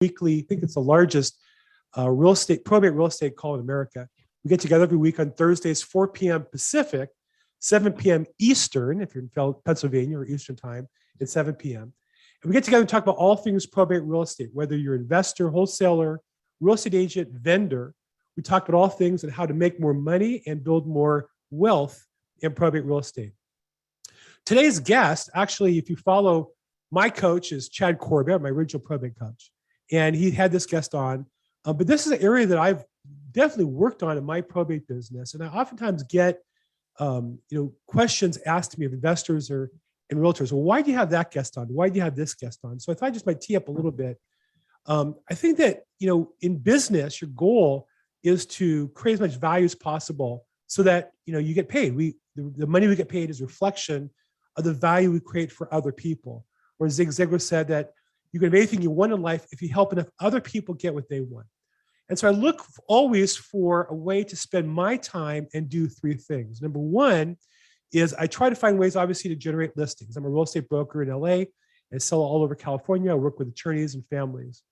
weekly, I think it's the largest uh, real estate, probate real estate call in America. We get together every week on Thursdays, 4 p.m. Pacific, 7 p.m. Eastern, if you're in Pennsylvania or Eastern time, it's 7 p.m. And we get together and talk about all things probate real estate, whether you're investor, wholesaler, real estate agent, vendor. We talk about all things and how to make more money and build more wealth in probate real estate. Today's guest, actually, if you follow my coach, is Chad Corbett, my original probate coach, and he had this guest on. Uh, but this is an area that I've definitely worked on in my probate business, and I oftentimes get um, you know questions asked to me of investors or and realtors. Well, why do you have that guest on? Why do you have this guest on? So I thought I just might tee up a little bit. Um, I think that you know in business, your goal is to create as much value as possible so that you know you get paid. We the, the money we get paid is reflection of the value we create for other people. Or Zig Ziglar said that you can have anything you want in life if you help enough other people get what they want. And so I look always for a way to spend my time and do three things. Number one is I try to find ways, obviously, to generate listings. I'm a real estate broker in LA and sell all over California. I work with attorneys and families.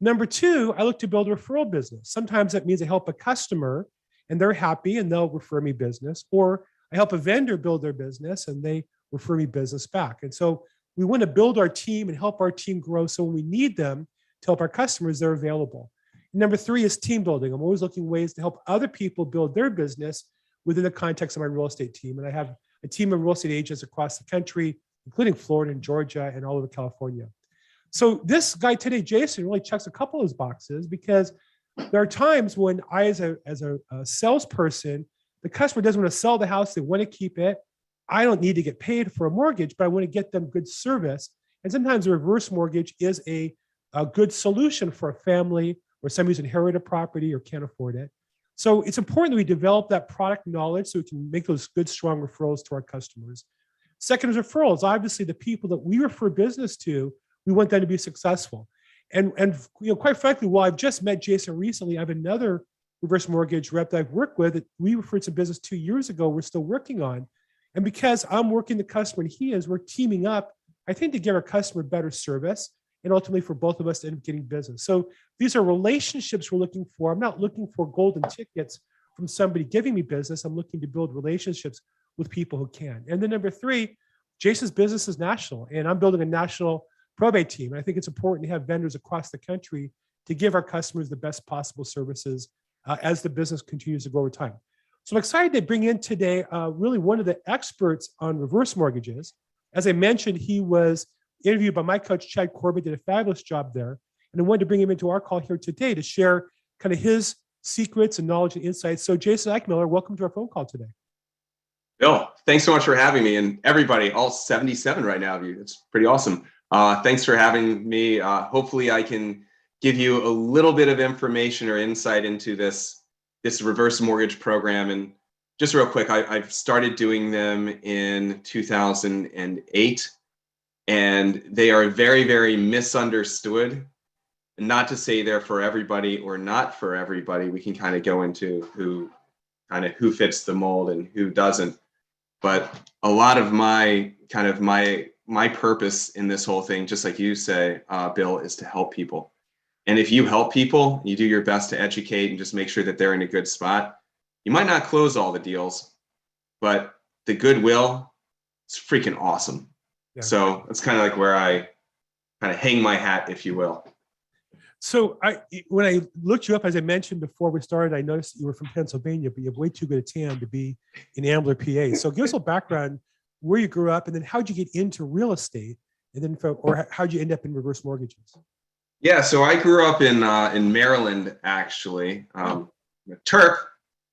Number two, I look to build a referral business. Sometimes that means I help a customer and they're happy and they'll refer me business, or I help a vendor build their business and they refer me business back. And so we want to build our team and help our team grow. So when we need them to help our customers, they're available. Number three is team building. I'm always looking ways to help other people build their business within the context of my real estate team. And I have a team of real estate agents across the country, including Florida and Georgia and all over California. So this guy today, Jason, really checks a couple of his boxes because there are times when I, as a as a, a salesperson, the customer doesn't want to sell the house; they want to keep it. I don't need to get paid for a mortgage, but I want to get them good service. And sometimes a reverse mortgage is a, a good solution for a family or somebody who's inherited a property or can't afford it. So it's important that we develop that product knowledge so we can make those good, strong referrals to our customers. Second is referrals. Obviously, the people that we refer business to, we want them to be successful. And and you know, quite frankly, while I've just met Jason recently, I have another reverse mortgage rep that I've worked with that we referred some business two years ago. We're still working on, and because I'm working the customer and he is, we're teaming up. I think to give our customer better service and ultimately for both of us to end up getting business. So these are relationships we're looking for. I'm not looking for golden tickets from somebody giving me business. I'm looking to build relationships with people who can. And then number three, Jason's business is national, and I'm building a national probate team. And I think it's important to have vendors across the country to give our customers the best possible services uh, as the business continues to grow over time. So I'm excited to bring in today uh, really one of the experts on reverse mortgages. As I mentioned, he was interviewed by my coach, Chad Corbett, did a fabulous job there. And I wanted to bring him into our call here today to share kind of his secrets and knowledge and insights. So Jason Eichmiller, welcome to our phone call today. Bill, thanks so much for having me and everybody, all 77 right now of you. It's pretty awesome. Uh, thanks for having me. Uh, hopefully I can give you a little bit of information or insight into this, this reverse mortgage program. And just real quick, I, I've started doing them in 2008 and they are very, very misunderstood. Not to say they're for everybody or not for everybody. We can kind of go into who kind of who fits the mold and who doesn't. But a lot of my kind of my my purpose in this whole thing, just like you say, uh, Bill, is to help people. And if you help people, you do your best to educate and just make sure that they're in a good spot. You might not close all the deals, but the goodwill is freaking awesome. Yeah. So that's kind of like where I kind of hang my hat, if you will. So I, when I looked you up, as I mentioned before we started, I noticed you were from Pennsylvania, but you have way too good a tan to be in Ambler, PA. So give us a little background where you grew up, and then how'd you get into real estate, and then from, or how'd you end up in reverse mortgages? Yeah, so I grew up in uh, in Maryland, actually. Um, Terp,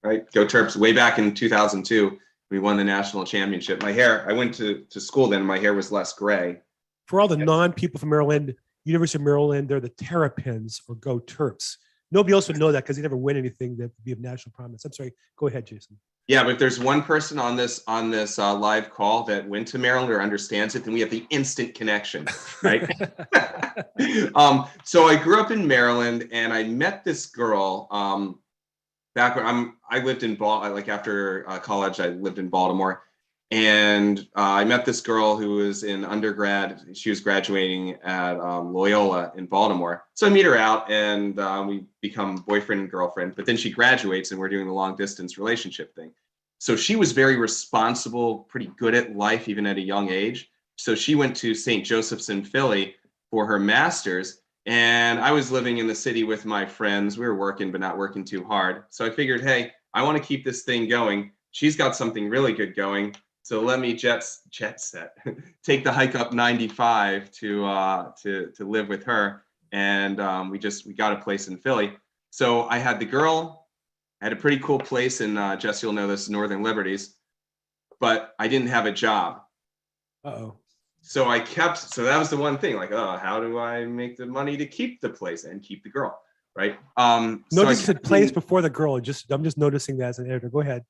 right? Go Terps! Way back in 2002, we won the national championship. My hair, I went to to school then. My hair was less gray. For all the Yes. non-people from Maryland, University of Maryland, they're the Terrapins or Go Terps. Nobody else would know that because they never win anything that would be of national prominence. I'm sorry. Go ahead, Jason. Yeah, but if there's one person on this on this uh, live call that went to Maryland or understands it, then we have the instant connection, right? um, so I grew up in Maryland, and I met this girl um, back when I'm. I lived in Bal. Like after uh, college, I lived in Baltimore, and uh, I met this girl who was in undergrad. She was graduating at um, Loyola in Baltimore. So I meet her out, and uh, we become boyfriend and girlfriend. But then she graduates, and we're doing the long distance relationship thing. So she was very responsible, pretty good at life, even at a young age. So she went to St. Joseph's in Philly for her master's, and I was living in the city with my friends. We were working, but not working too hard. So I figured, hey, I want to keep this thing going. She's got something really good going. So let me jet jet set, take the hike up 95 to uh, to to live with her, and um, we just we got a place in Philly. So I had the girl, I had a pretty cool place in uh, Jesse will know this Northern Liberties, but I didn't have a job. Uh-oh. So I kept so that was the one thing like oh how do I make the money to keep the place and keep the girl right? Um, Notice said kept place before the girl. Just I'm just noticing that as an editor. Go ahead.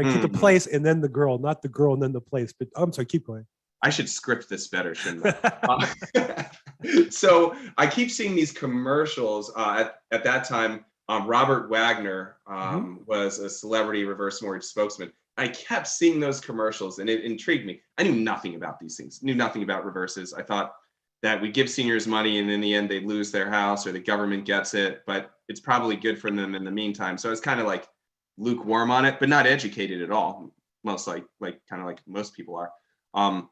You keep the Hmm. place and then the girl, not the girl and then the place. But I'm sorry, keep going. I should script this better, shouldn't I? Uh, so I keep seeing these commercials. Uh, at, at that time, um, Robert Wagner um, was a celebrity reverse mortgage spokesman. I kept seeing those commercials and it intrigued me. I knew nothing about these things, knew nothing about reverses. I thought that we give seniors money and in the end they lose their house or the government gets it, but it's probably good for them in the meantime. So it's kind of like lukewarm on it, but not educated at all. Most like like kind of like most people are. Um,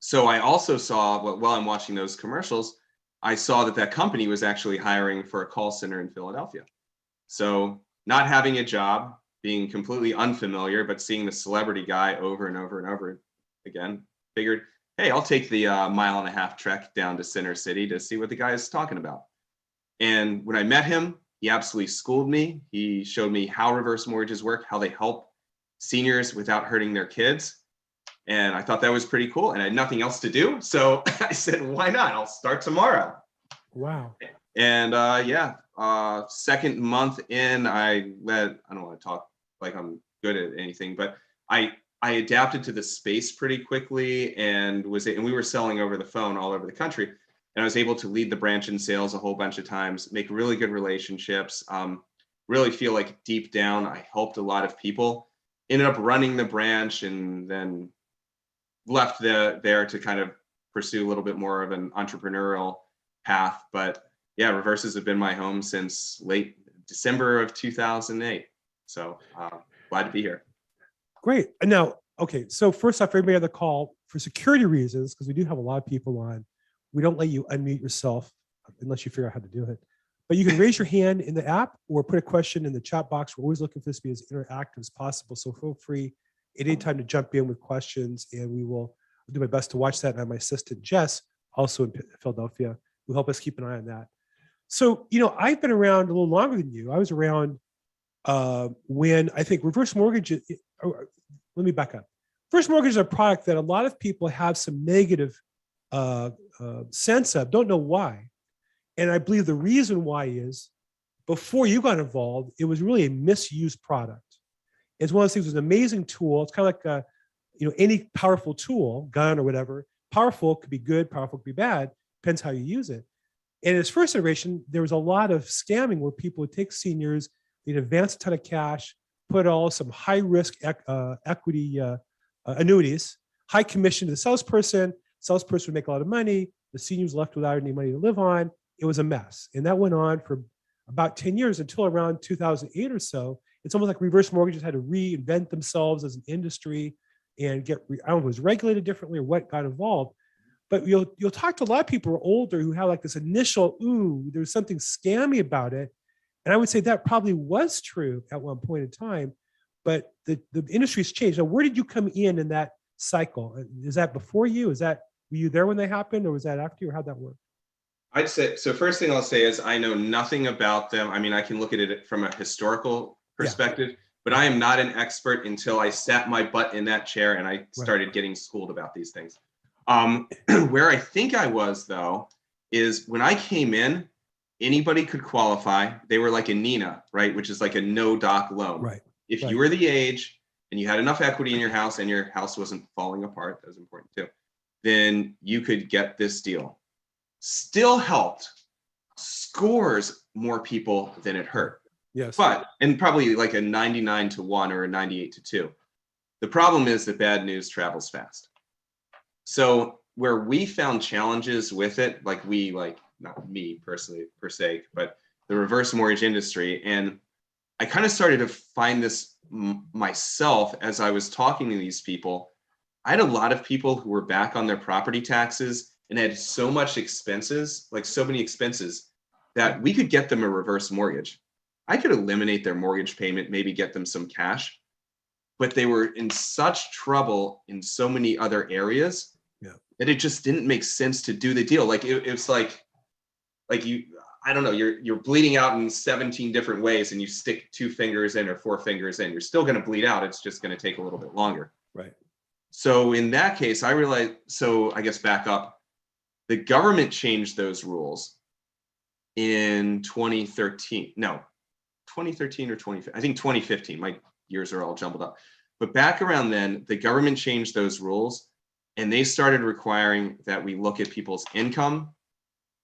so I also saw wh- while I'm watching those commercials, I saw that that company was actually hiring for a call center in Philadelphia. So not having a job, being completely unfamiliar, but seeing the celebrity guy over and over and over again, figured, hey, I'll take the uh, mile and a half trek down to Center City to see what the guy is talking about. And when I met him, he absolutely schooled me. He showed me how reverse mortgages work, how they help seniors without hurting their kids. And I thought that was pretty cool. And I had nothing else to do. So I said, why not? I'll start tomorrow. Wow. And uh, yeah, uh, second month in, I let, I don't want to talk like I'm good at anything, but I, I adapted to the space pretty quickly and was, and we were selling over the phone all over the country. And I was able to lead the branch in sales a whole bunch of times, make really good relationships, um, really feel like deep down I helped a lot of people. Ended up running the branch and then left the, there to kind of pursue a little bit more of an entrepreneurial path. But yeah, reverses have been my home since late December of 2008. So uh, glad to be here. Great. Now, okay. So first off, for everybody on the call, for security reasons, because we do have a lot of people on, we don't let you unmute yourself unless you figure out how to do it. But you can raise your hand in the app or put a question in the chat box. We're always looking for this to be as interactive as possible. So feel free at any time to jump in with questions and we will do my best to watch that. And I have my assistant Jess, also in Philadelphia, who help us keep an eye on that. So, you know, I've been around a little longer than you. I was around uh, when I think reverse mortgage. or- Let me back up. Reverse mortgage is a product that a lot of people have some negative uh, uh, sense of. Don't know why, and I believe the reason why is before you got involved, it was really a misused product. It's one of those things. It was an amazing tool. It's kind of like a, you know, any powerful tool, gun or whatever. Powerful could be good. Powerful could be bad. Depends how you use it. In its first iteration, there was a lot of scamming where people would take seniors, they'd advance a ton of cash, put all some high risk uh, equity uh, uh, annuities, high commission to the salesperson. Salesperson would make a lot of money. The senior was left without any money to live on. It was a mess. And that went on for about 10 years until around 2008 or so. It's almost like reverse mortgages had to reinvent themselves as an industry and get, I don't know it was regulated differently or what got involved. But you'll you'll talk to a lot of people who are older who have like this initial, ooh, there's something scammy about it. And I would say that probably was true at one point in time, but the, the industry's changed. Now, where did you come in in that cycle? Is that before you? Is that, were you there when they happened or was that after you or how'd that work? I'd say so. First thing I'll say is I know nothing about them. I mean, I can look at it from a historical Yeah. perspective, but I am not an expert until I sat my butt in that chair and I started getting schooled about these things. Um, where I think I was though is when I came in, anybody could qualify. They were like a Nina, right, which is like a no doc loan. Right. If right. you were the age and you had enough equity in your house and your house wasn't falling apart, that was important too, then you could get this deal. Still helped scores more people than it hurt Yes. but and probably like a 99 to 1 or a 98 to 2 The problem is that bad news travels fast. So where we found challenges with it, like we, like, not me personally per se, but the reverse mortgage industry. And I kind of started to find this m- myself as I was talking to these people. I had a lot of people who were back on their property taxes and had so much expenses, like so many expenses, that we could get them a reverse mortgage. I could eliminate their mortgage payment, maybe get them some cash, but they were in such trouble in so many other areas Yeah. that it just didn't make sense to do the deal. Like it, it was like, like you, I don't know, you're you're bleeding out in 17 different ways, and you stick two fingers in or four fingers in, you're still going to bleed out. It's just going to take a little bit longer. Right. So in that case, I realized. So I guess back up, the government changed those rules in 2013. No, 2013 or 20. I think 2015. My years are all jumbled up. But back around then, the government changed those rules, and they started requiring that we look at people's income,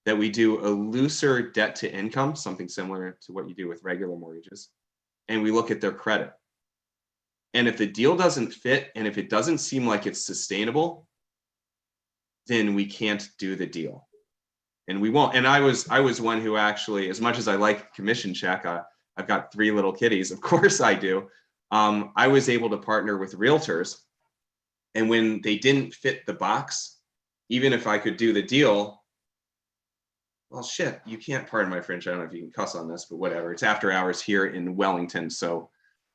that we do a looser debt to income, something similar to what you do with regular mortgages, and we look at their credit. And if the deal doesn't fit and if it doesn't seem like it's sustainable, then we can't do the deal. And we won't. And I was I was one who actually, as much as I like commission check, uh, I've got three little kitties. Of course I do. Um, I was able to partner with realtors, and when they didn't fit the box, even if I could do the deal, well, shit, you can't pardon my French. I don't know if you can cuss on this, but whatever. It's after hours here in Wellington, so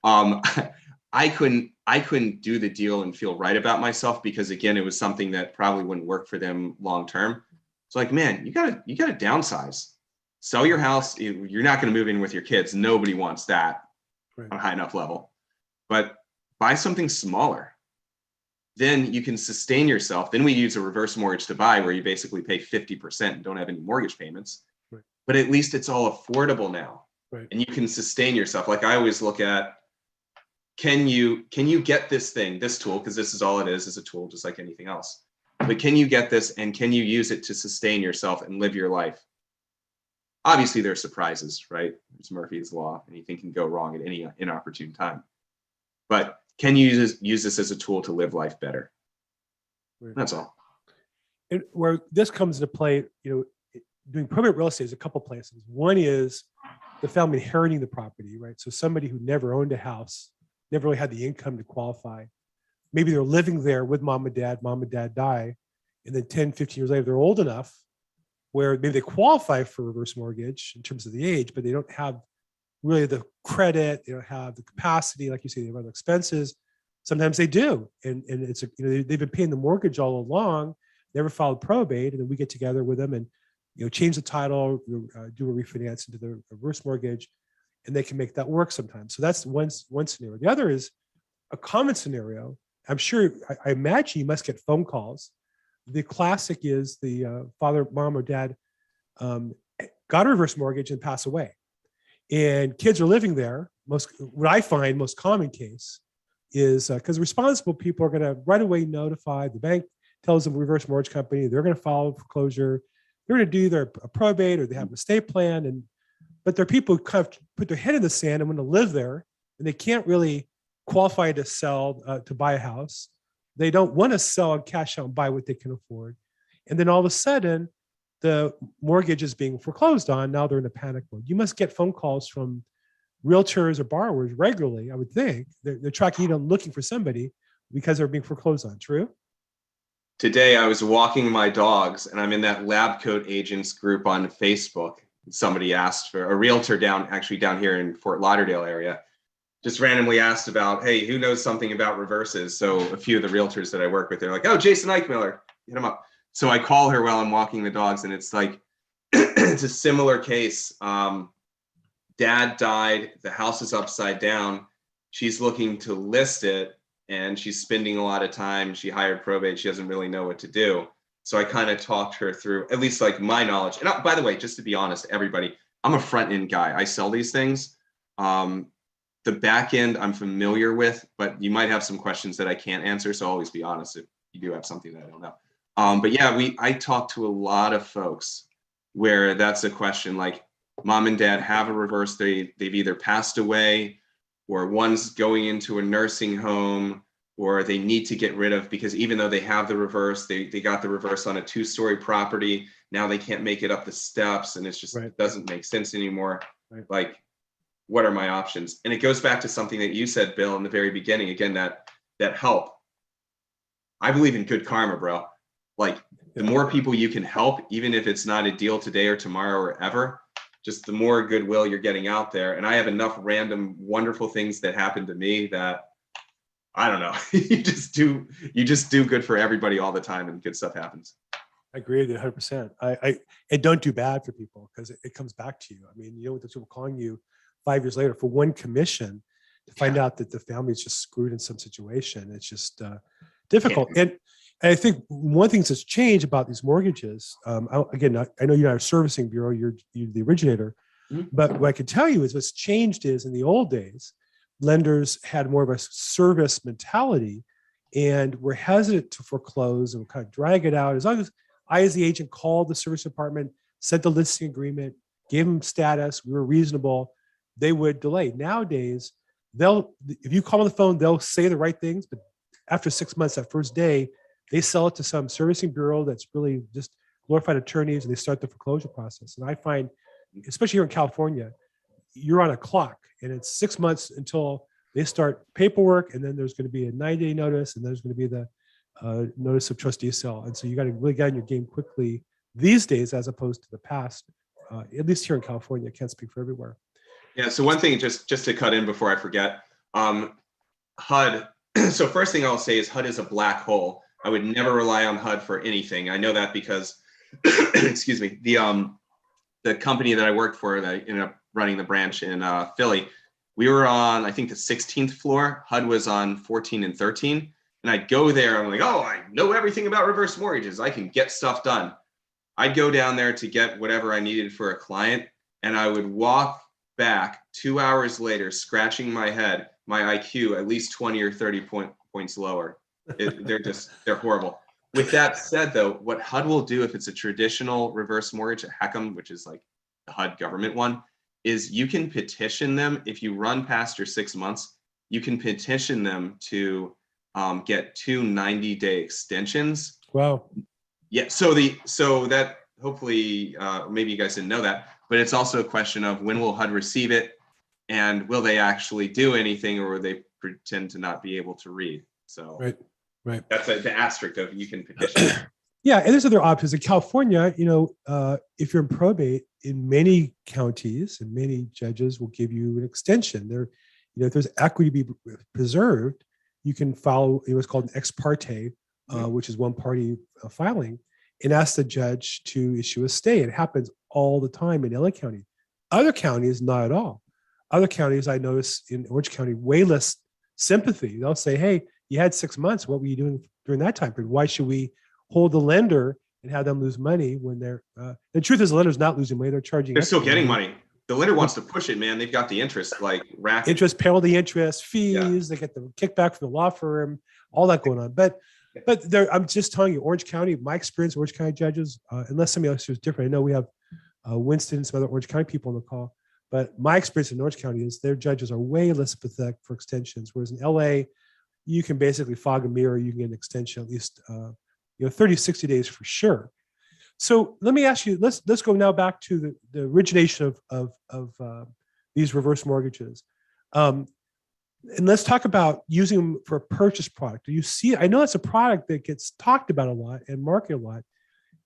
um, I couldn't I couldn't do the deal and feel right about myself because again, it was something that probably wouldn't work for them long term. It's like, man, you gotta you gotta downsize. Sell your house. You- You're not going to move in with your kids. Nobody wants that Right. on a high enough level. But buy something smaller. Then you can sustain yourself. Then we use a reverse mortgage to buy, where you basically pay 50% and don't have any mortgage payments. Right. But at least it's all affordable now. Right. And you can sustain yourself. Like I always look at can you can you get this thing, this tool, because this is all it is, is a tool, just like anything else. But can you get this and can you use it to sustain yourself and live your life? Obviously, there's surprises, right? It's Murphy's law. Anything can go wrong at any inopportune time. But can you use this, use this as a tool to live life better? That's all. And where this comes into play, you know, doing permanent real estate is a couple places. One is the family inheriting the property, right? So somebody who never owned a house, never really had the income to qualify. Maybe they're living there with mom and dad, mom and dad die. And then 10, 15 years later, they're old enough where maybe they qualify for reverse mortgage in terms of the age, but they don't have really the credit, they don't have the capacity, like you say, they run expenses. Sometimes they do. And, and it's, a you know, they- they've been paying the mortgage all along never filed probate, and then we get together with them and you know change the title, uh, do a refinance into the reverse mortgage, and they can make that work sometimes. So that's one one scenario. The other is a common scenario. I'm sure I, I imagine you must get phone calls. The classic is the uh, father, mom, or dad um, got a reverse mortgage and pass away, and kids are living there. Most what I find most common case is because responsible people are going to right away notify the bank tells the reverse mortgage company they're going to file foreclosure. They're going to do their probate or they have an estate plan, and but they're people who kind of put their head in the sand and want to live there, and they can't really qualify to sell uh, to buy a house. They don't want to sell and cash out and buy what they can afford, and then all of a sudden, the mortgage is being foreclosed on. Now they're in a panic mode. You must get phone calls from realtors or borrowers regularly. I would think they're, they're tracking you looking for somebody because they're being foreclosed on. True. Today I was walking my dogs and I'm in that lab coat agents group on Facebook. Somebody asked for a realtor down actually down here in Fort Lauderdale area. Just randomly asked about, hey, who knows something about reverses? So a few of the realtors that I work with, they're like, oh, Jason Eichmiller, hit him up. So I call her while I'm walking the dogs, and it's like it's a similar case. Um, dad died, the house is upside down. She's looking to list it and she's spending a lot of time. She hired probate. She doesn't really know what to do. So I kind of talked her through, at least like my knowledge. And uh, by the way, just to be honest, everybody, I'm a front end guy. I sell these things. Um, the back end I'm familiar with, but you might have some questions that I can't answer. So always be honest if you do have something that I don't know. Um, but yeah, we I talk to a lot of folks where that's a question like mom and dad have a reverse. They they've either passed away or one's going into a nursing home or they need to get rid of because even though they have the reverse, they, they got the reverse on a two story property. Now they can't make it up the steps and it's just, Right. it doesn't make sense anymore. Right. Like, what are my options? And it goes back to something that you said, Bill, in the very beginning, again, that, that help. I believe in good karma, bro. Like, the more people you can help, even if it's not a deal today or tomorrow or ever, just the more goodwill you're getting out there. And I have enough random wonderful things that happen to me that I don't know. you just do you just do good for everybody all the time and good stuff happens. I agree with you 100. percent I, I and don't do bad for people because it, it comes back to you. I mean, you know what the people calling you five years later for one commission to find out that the family's just screwed in some situation. It's just uh, difficult. And, and I think one thing that's changed about these mortgages, um, I, again, I, I know you're not a servicing bureau, you're, you're the originator, Mhm. but what I can tell you is what's changed is in the old days, lenders had more of a service mentality and were hesitant to foreclose and kind of drag it out as long as I, as the agent, called the service department, sent the listing agreement, gave them status, we were reasonable, they would delay. Nowadays, they'll, if you call on the phone, they'll say the right things, but after six months, that first day, they sell it to some servicing bureau that's really just glorified attorneys and they start the foreclosure process. And I find, especially here in California, you're on a clock and it's six months until they start paperwork and then there's going to be a 90 day notice and there's going to be the uh, notice of trustee sale. And so you got to really get on your game quickly these days as opposed to the past, uh, at least here in California. I can't speak for everywhere. Yeah. So one thing, just just to cut in before I forget, um, HUD. So first thing I'll say is HUD is a black hole. I would never rely on HUD for anything. I know that because, excuse me, the um, the company that I worked for that I ended up running the branch in uh, Philly, we were on I think the 16th floor. HUD was on 14 and 13, and I'd go there. I'm like, oh, I know everything about reverse mortgages. I can get stuff done. I'd go down there to get whatever I needed for a client, and I would walk back two hours later, scratching my head, my IQ at least 20 or 30 point, points lower. It, they're just, they're horrible. With that said, though, what HUD will do if it's a traditional reverse mortgage, a HECM, which is like the HUD government one, is you can petition them if you run past your six months, you can petition them to um, get two 90 day extensions Wow. yeah, so the so that hopefully uh, maybe you guys didn't know that, but it's also a question of when will HUD receive it, and will they actually do anything, or will they pretend to not be able to read? So Right. Right. that's a, the asterisk of you can petition. Yeah, and there's other options in California. You know, uh, if you're in probate, in many counties and many judges will give you an extension. There, you know, if there's equity to be preserved, you can follow it was called an ex parte, uh, which is one party uh, filing, and ask the judge to issue a stay. It happens all the time in LA County. Other counties, not at all. Other counties, I notice in Orange County, way less sympathy. They'll say, "Hey, you had six months. What were you doing during that time period? Why should we hold the lender and have them lose money when they're?" Uh, the truth is, the lender's not losing money; they're charging. They're still getting money. The lender wants to push it, man. They've got the interest like rack. interest, penalty, interest, fees. They get the kickback from the law firm, all that going on. But but there, I'm just telling you, Orange County, my experience, Orange County judges, uh, unless somebody else is different. I know we have uh, Winston and some other Orange County people on the call, but my experience in Orange County is their judges are way less pathetic for extensions. Whereas in LA, you can basically fog a mirror, you can get an extension at least uh, you know 30, 60 days for sure. So let me ask you, let's let's go now back to the, the origination of of, of uh, these reverse mortgages. Um, and let's talk about using them for a purchase product. Do you see? I know it's a product that gets talked about a lot and marketed a lot.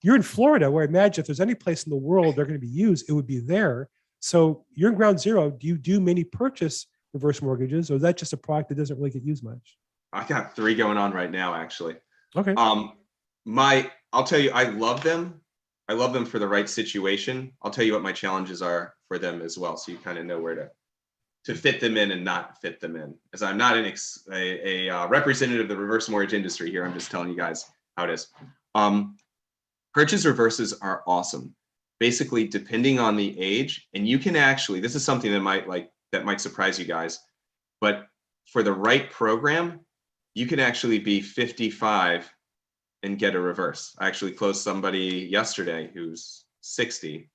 You're in Florida, where I imagine if there's any place in the world they're going to be used, it would be there. So you're in ground zero. Do you do many purchase reverse mortgages, or is that just a product that doesn't really get used much? I got three going on right now, actually. Okay. Um, my, I'll tell you, I love them. I love them for the right situation. I'll tell you what my challenges are for them as well, so you kind of know where to to fit them in and not fit them in. As I'm not an ex, a, a uh, representative of the reverse mortgage industry here, I'm just telling you guys how it is. Um, purchase reverses are awesome. Basically, depending on the age, and you can actually, this is something that might like that might surprise you guys, but for the right program, you can actually be 55 and get a reverse. I actually closed somebody yesterday who's 60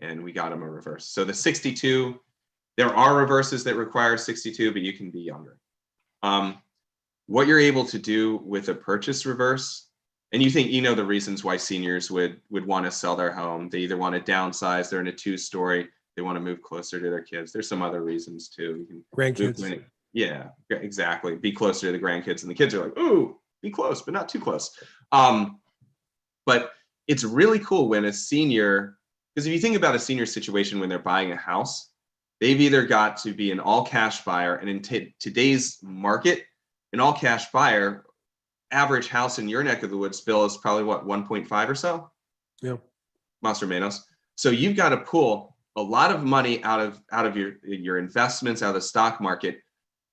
and we got him a reverse. So the 62, there are reverses that require 62, but you can be younger. Um, what you're able to do with a purchase reverse, and you think you know the reasons why seniors would would want to sell their home. They either want to downsize, they're in a two-story, they want to move closer to their kids. There's some other reasons too. You can Grandkids. yeah, exactly. Be closer to the grandkids, and the kids are like, "Ooh, be close, but not too close." Um, but it's really cool when a senior, because if you think about a senior situation when they're buying a house, they've either got to be an all-cash buyer, and in t- today's market, an all-cash buyer, average house in your neck of the woods, Bill, is probably what 1.5 or so. Yeah. Mas Manos. So you've got to pull a lot of money out of out of your your investments out of the stock market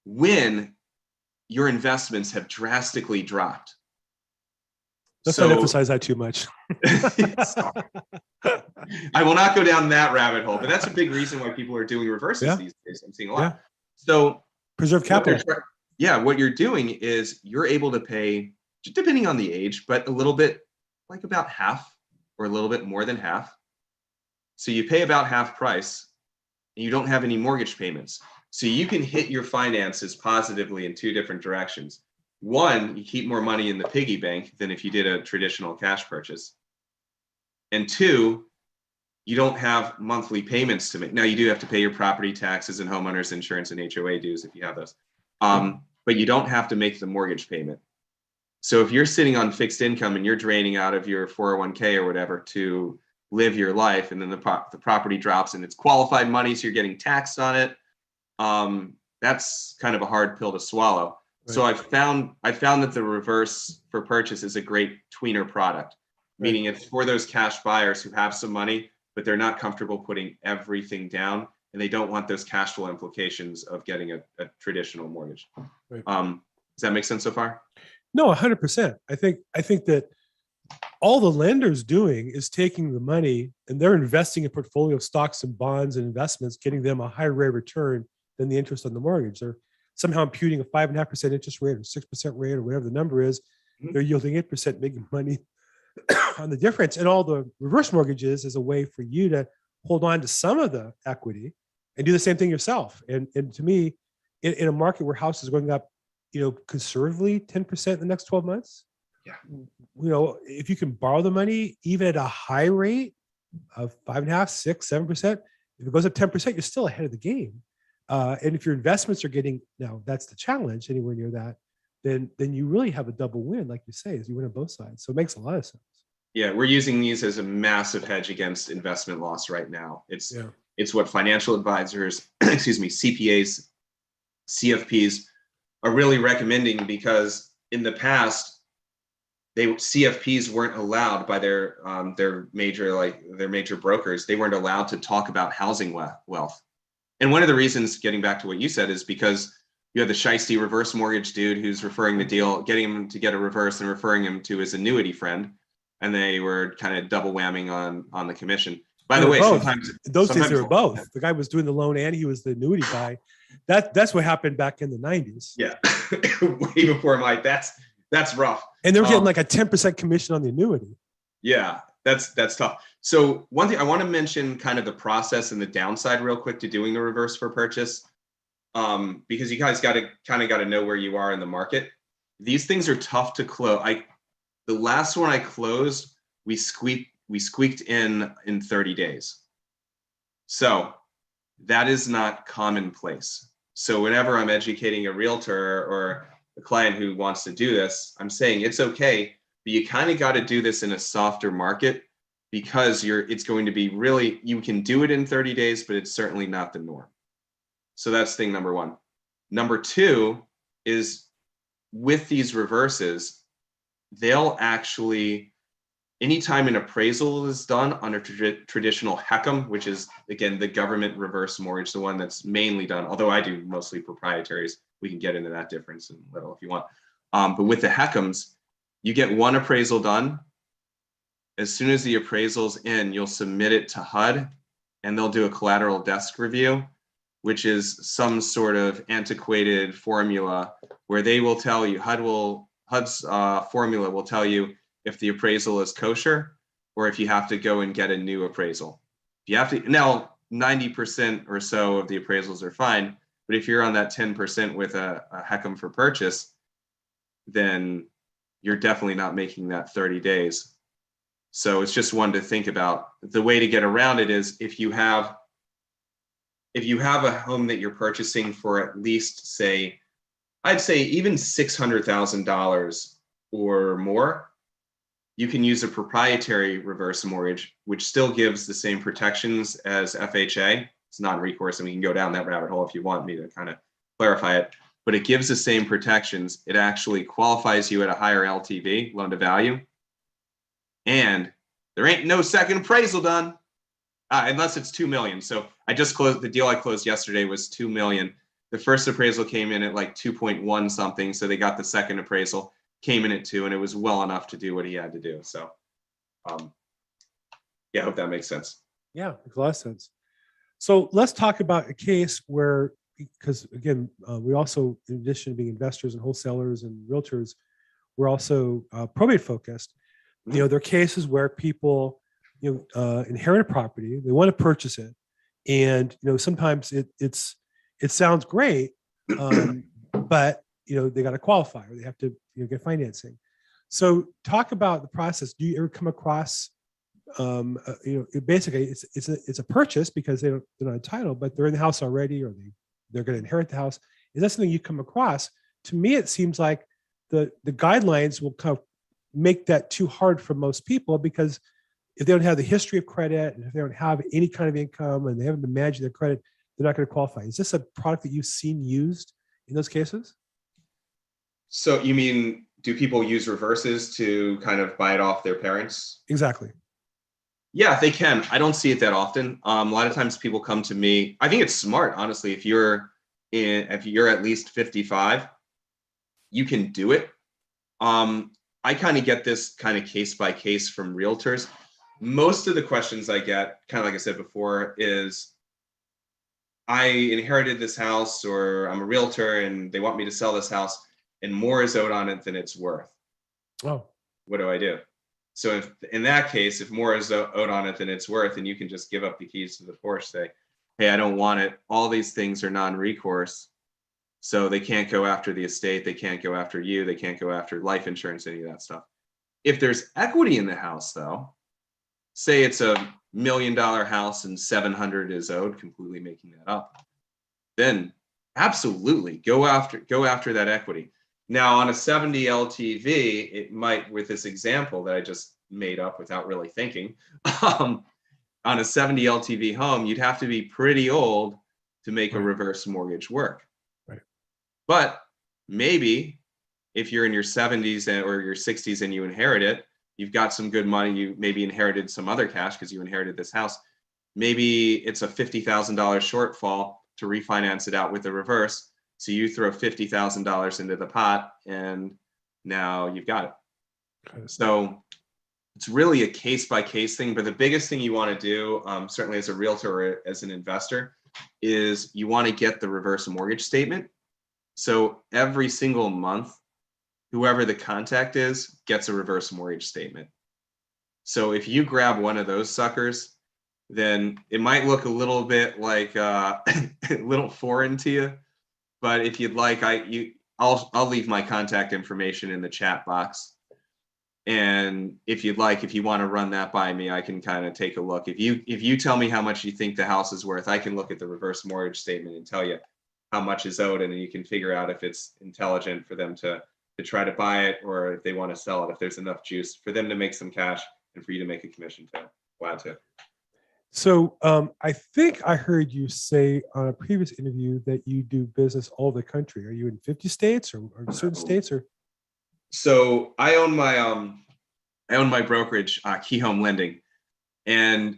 when your investments have drastically dropped. Let's So- not emphasize that too much. I will not go down that rabbit hole, but that's a big reason why people are doing reverses Yeah. these days. I'm seeing a lot. So Preserve capital. try- yeah, what you're doing is you're able to pay, depending on the age, but a little bit, like about half or a little bit more than half. So you pay about half price and you don't have any mortgage payments. So you can hit your finances positively in two different directions. One, you keep more money in the piggy bank than if you did a traditional cash purchase. And two, you don't have monthly payments to make. Now you do have to pay your property taxes and homeowners insurance and HOA dues if you have those. Um, but you don't have to make the mortgage payment. So if you're sitting on fixed income and you're draining out of your 401k or whatever to live your life, and then the, pro- the property drops and it's qualified money, so you're getting taxed on it. Um, that's kind of a hard pill to swallow. So I found I found that the reverse for purchase is a great tweener product, Right. meaning it's for those cash buyers who have some money, but they're not comfortable putting everything down, and they don't want those cash flow implications of getting a, a traditional mortgage. Right. Um, does that make sense so far? No, hundred percent. I think, I think that all the lender's doing is taking the money and they're investing in a portfolio of stocks and bonds and investments, getting them a higher rate of return than the interest on the mortgage. They're somehow imputing a five and a half percent interest rate or six percent rate or whatever the number is. Mhm. They're yielding eight percent, making money on the difference. And all the reverse mortgages is a way for you to hold on to some of the equity and do the same thing yourself. And, and to me, in, in a market where houses are going up you know, conservatively ten percent in the next twelve months. Yeah. You know, if you can borrow the money even at a high rate of five and a half, six, seven percent, if it goes up ten percent, you're still ahead of the game. Uh, and if your investments are getting now, that's the challenge anywhere near that, then then you really have a double win, like you say, is you win on both sides. So it makes a lot of sense. Yeah, we're using these as a massive hedge against investment loss right now. It's Yeah. it's what financial advisors, excuse me, CPAs, CFPs are really recommending because in the past they CFPs weren't allowed by their um, their major like their major brokers they weren't allowed to talk about housing we- wealth. And one of the reasons, getting back to what you said, is because you had the shisty reverse mortgage dude who's referring the deal, getting him to get a reverse and referring him to his annuity friend, and they were kind of double whamming on on the commission. By They the way, both. sometimes those days, they were both. The guy was doing the loan and he was the annuity guy. That that's what happened back in the '90s. yeah, way before my that's that's rough. And they were getting Um, like a 10% commission on the annuity. Yeah, that's that's tough. So one thing I want to mention kind of the process and the downside real quick to doing the reverse for purchase. Um, because you guys got to kind of got to know where you are in the market. These things are tough to close. I the last one I closed, we squeaked we squeaked in in 30 days. So that is not commonplace. So whenever I'm educating a realtor or a client who wants to do this, I'm saying it's okay but you kind of got to do this in a softer market because you're it's going to be really you can do it in 30 days but it's certainly not the norm. So that's thing number one. Number two is with these reverses they'll actually anytime an appraisal is done on a traditional HECM, which is again the government reverse mortgage the one that's mainly done although i do mostly proprietaries we can get into that difference in a little if you want. Um, but with the HECMs you get one appraisal done. As soon as the appraisal's in, you'll submit it to HUD and they'll do a collateral desk review, which is some sort of antiquated formula where they will tell you, HUD will, HUD's uh, formula will tell you if the appraisal is kosher or if you have to go and get a new appraisal. If you have to, now 90% or so of the appraisals are fine, but if you're on that 10% with a, a HECM for purchase, then you're definitely not making that 30 days. So it's just one to think about. The way to get around it is if you have if you have a home that you're purchasing for at least say I'd say even $600,000 or more, you can use a proprietary reverse mortgage, which still gives the same protections as FHA. It's non-recourse, and we can go down that rabbit hole if you want me to kind of clarify it. But it gives the same protections. It actually qualifies you at a higher LTV, loan to value, and there ain't no second appraisal done, uh, unless it's two million. So I just closed the deal I closed yesterday was two million. The first appraisal came in at like 2.1 something, so they got the second appraisal came in at two, and it was well enough to do what he had to do. So, um, yeah, I hope that makes sense. Yeah, makes a lot of sense. So let's talk about a case where, because again, uh, we also, in addition to being investors and wholesalers and realtors, we're also uh, probate focused. You know, there are cases where people, you know, uh, inherit a property, they want to purchase it, and you know, sometimes it it's it sounds great, um, but you know, they got to qualify or they have to you know get financing. So talk about the process. Do you ever come across um, uh, you know, it basically it's it's a it's a purchase because they don't they're not entitled, but they're in the house already, or they they're going to inherit the house. Is that something you come across? To me, it seems like the the guidelines will kind of make that too hard for most people because if they don't have the history of credit and if they don't have any kind of income and they haven't been managing their credit, they're not going to qualify. Is this a product that you've seen used in those cases? So you mean do people use reverses to kind of buy it off their parents? Exactly. Yeah, they can. I don't see it that often. Um, a lot of times people come to me. I think it's smart, honestly. If you're in, if you're at least 55, you can do it. Um, I kind of get this kind of case by case from realtors. Most of the questions I get, kind of like I said before, is I inherited this house or I'm a realtor and they want me to sell this house and more is owed on it than it's worth. Oh, What do I do? So if in that case, if more is owed on it than it's worth, and you can just give up the keys to the Porsche, say, "Hey, I don't want it." All these things are non-recourse, so they can't go after the estate. They can't go after you. They can't go after life insurance, any of that stuff. If there's equity in the house, though, say it's a million dollar house and 700 is owed, completely making that up, then absolutely go after go after that equity. Now, on a 70 LTV, it might, with this example that I just made up without really thinking, um, on a 70 LTV home, you'd have to be pretty old to make a reverse mortgage work. Right. But maybe if you're in your 70s and- or your 60s and you inherit it, you've got some good money. You maybe inherited some other cash because you inherited this house. Maybe it's a $50,000 shortfall to refinance it out with a reverse. So you throw fifty thousand dollars into the pot, and now you've got it. Okay. So it's really a case by case thing. But the biggest thing you want to do, um, certainly as a realtor or as an investor, is you want to get the reverse mortgage statement. So every single month, whoever the contact is gets a reverse mortgage statement. So if you grab one of those suckers, then it might look a little bit like uh, a little foreign to you but if you'd like i you i'll i'll leave my contact information in the chat box. And if you'd like if you want to run that by me i can kind of take a look. If you if you tell me how much you think the house is worth i can look at the reverse mortgage statement and tell you how much is owed and then you can figure out if it's intelligent for them to to try to buy it or if they want to sell it if there's enough juice for them to make some cash and for you to make a commission too glad to So um, I think I heard you say on a previous interview that you do business all over the country. Are you in 50 states or, or certain states or? so I own my um I own my brokerage, uh, Key Home Lending, and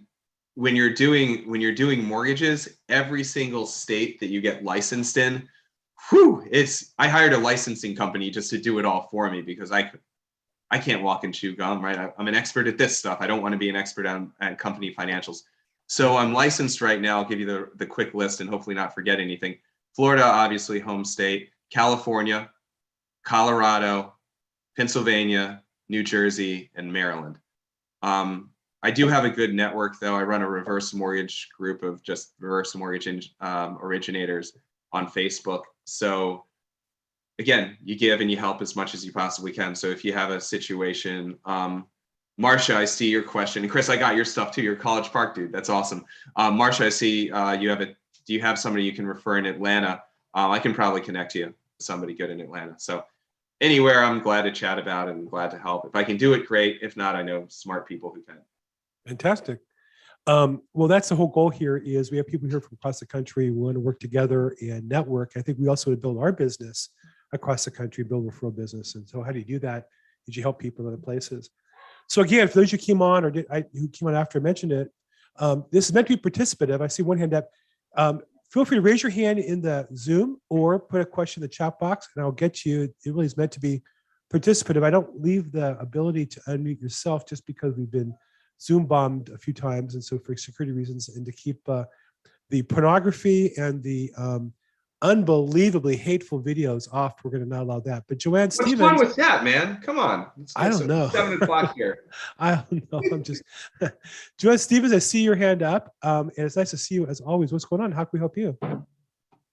when you're doing when you're doing mortgages, every single state that you get licensed in, whew, it's I hired a licensing company just to do it all for me because I could I can't walk and chew gum, right? I, I'm an expert at this stuff. I don't want to be an expert on, on company financials. So I'm licensed right now. I'll give you the, the quick list and hopefully not forget anything. Florida, obviously, home state. California, Colorado, Pennsylvania, New Jersey, and Maryland. Um, I do have a good network, though. I run a reverse mortgage group of just reverse mortgage in- um, originators on Facebook. So again, you give and you help as much as you possibly can. So if you have a situation, um, Marcia, I see your question. Chris, I got your stuff too. Your College Park dude. That's awesome. Um, Marcia, I see uh, you have a. Do you have somebody you can refer in Atlanta? Um, I can probably connect you somebody good in Atlanta. So anywhere, I'm glad to chat about and glad to help. If I can do it, great. If not, I know smart people who can. Fantastic. Um, well, that's the whole goal here is we have people here from across the country. We want to work together and network. I think we also want to build our business across the country, build referral business. And so how do you do that? Did you help people in other places? So again, for those who came on or did I who came on after I mentioned it, um, this is meant to be participative. I see one hand up. Um, feel free to raise your hand in the Zoom or put a question in the chat box and I'll get you. It really is meant to be participative. I don't leave the ability to unmute yourself just because we've been Zoom bombed a few times, and so for security reasons, and to keep uh, the pornography and the um, unbelievably hateful videos off, we're going to not allow that. But Joanne What's Stevens, with that, man? Come on. It's- I don't it's know. Seven o'clock here. I don't know. I'm just Joanne Stevens. I see your hand up, um, and it's nice to see you as always. What's going on? How can we help you?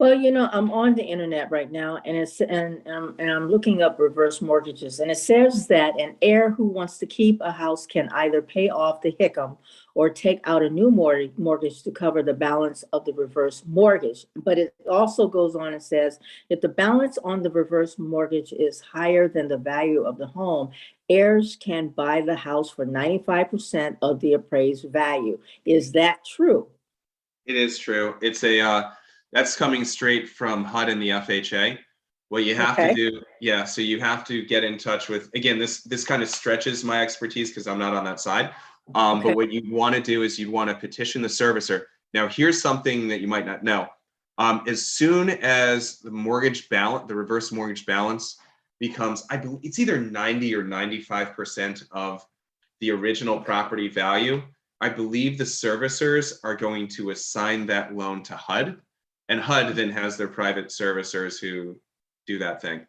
Well, you know, I'm on the internet right now and it's, and, um, and I'm looking up reverse mortgages. And it says that an heir who wants to keep a house can either pay off the HECM or take out a new mortgage, mortgage to cover the balance of the reverse mortgage. But it also goes on and says, if the balance on the reverse mortgage is higher than the value of the home, heirs can buy the house for 95% of the appraised value. Is that true? It is true. It's a uh, that's coming straight from HUD and the FHA. What you have Okay. to do, yeah. So you have to get in touch with. Again, this this kind of stretches my expertise because I'm not on that side. Um, Okay. But what you want to do is you want to petition the servicer. Now, here's something that you might not know. Um, as soon as the mortgage balance, the reverse mortgage balance becomes, I believe it's either 90 or 95 percent of the original property value. I believe the servicers are going to assign that loan to HUD, and HUD then has their private servicers who do that thing.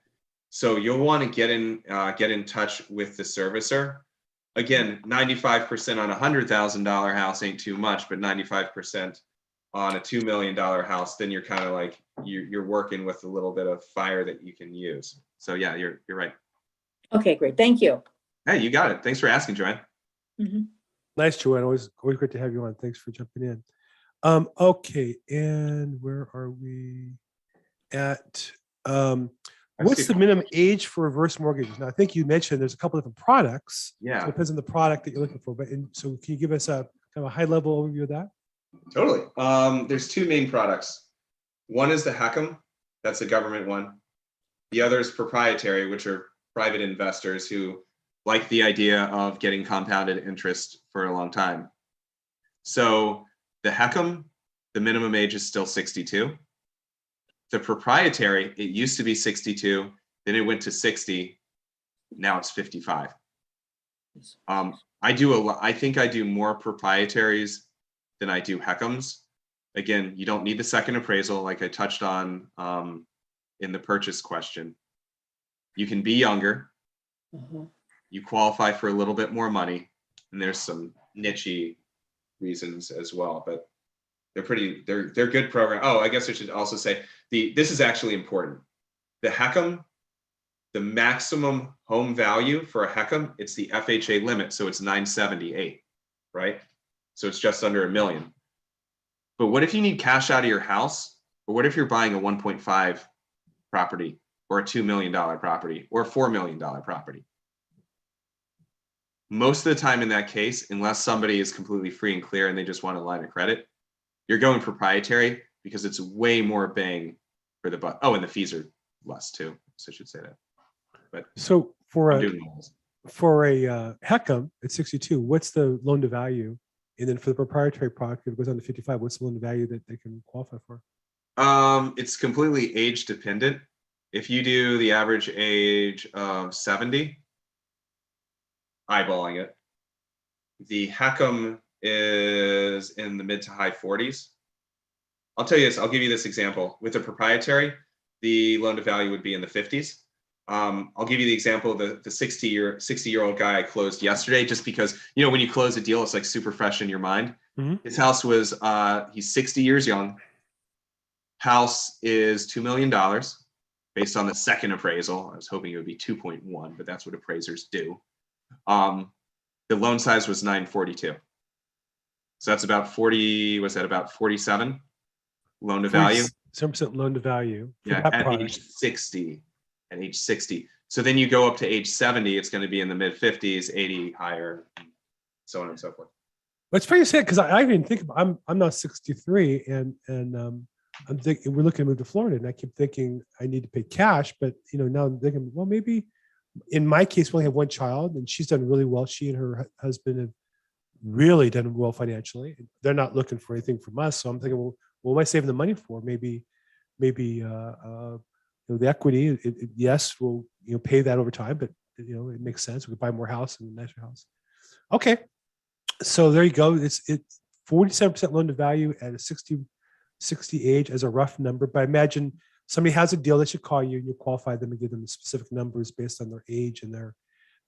So you'll want to get in uh, get in touch with the servicer. Again, 95% on a hundred thousand dollar house ain't too much, but 95% on a two million dollar house, then you're kind of like you're, you're working with a little bit of fire that you can use. So yeah, you're you're right. Okay, great. Thank you. Hey, you got it. Thanks for asking, Joanne. Mhm. Nice, Joanne. Always, always great to have you on. Thanks for jumping in. Um, okay, and where are we at? Um, what's the minimum age for reverse mortgages? Now, I think you mentioned there's a couple different products. So Yeah. it depends on the product that you're looking for. But in, so, can you give us a kind of a high level overview of that? Totally. Um, there's two main products. One is the HECM, that's a government one. The other is proprietary, which are private investors who like the idea of getting compounded interest for a long time. So the HECM, the minimum age is still 62. The proprietary, it used to be 62, then it went to 60. Now it's 55. Um, I do a lot, I think I do more proprietaries than I do HECMs. Again, you don't need the second appraisal like I touched on um, in the purchase question. You can be younger, Mhm. you qualify for a little bit more money, and there's some nichey reasons as well, but they're pretty, they're, they're good program. Oh, I guess I should also say, the, this is actually important. The HECM, the maximum home value for a HECM, it's the FHA limit, so it's nine seventy-eight, right? So it's just under a million. But what if you need cash out of your house? Or what if you're buying a 1.5 property or a $2 million property or a $4 million property? Most of the time in that case, unless somebody is completely free and clear and they just want a line of credit, you're going proprietary because it's way more bang for the buck. Oh, and the fees are less too. So I should say that. But So, for I'm a for a uh, HECM at 62, what's the loan to value? And then for the proprietary product, if it goes on to 55, what's the loan to value that they can qualify for? Um, it's completely age dependent. If you do the average age of 70, eyeballing it, the HECM is in the mid to high 40s. I'll tell you this, I'll give you this example. With a proprietary, the loan to value would be in the 50s. Um, I'll give you the example of the, the 60 year 60 year old guy I closed yesterday, just because you know when you close a deal, it's like super fresh in your mind. Mhm. His house was uh, he's 60 years young. House is two million dollars. based on the second appraisal. I was hoping it would be 2.1, but that's what appraisers do. Um, the loan size was 942. So that's about 40, was that about 47 loan to value? Seven percent loan to value. Yeah, at product. age 60, at age 60. So then you go up to age 70, it's going to be in the mid 50s, 80 higher, so on and so forth. It's pretty sad because I, I didn't think about, I'm I'm now 63 and and um I'm thinking we're looking to move to Florida and I keep thinking I need to pay cash, but you know now I'm thinking well maybe in my case we only have one child and she's done really well. She and her husband have really done well financially. They're not looking for anything from us, so I'm thinking well what am I saving the money for? Maybe maybe uh, uh you know the equity it, it- yes we'll you know pay that over time, but you know it makes sense. We could buy more house and a nicer house. Okay, so there you go. It's forty-seven percent loan to value at a 60, 60 age as a rough number. But I imagine somebody has a deal, they should call you and you qualify them and give them the specific numbers based on their age and their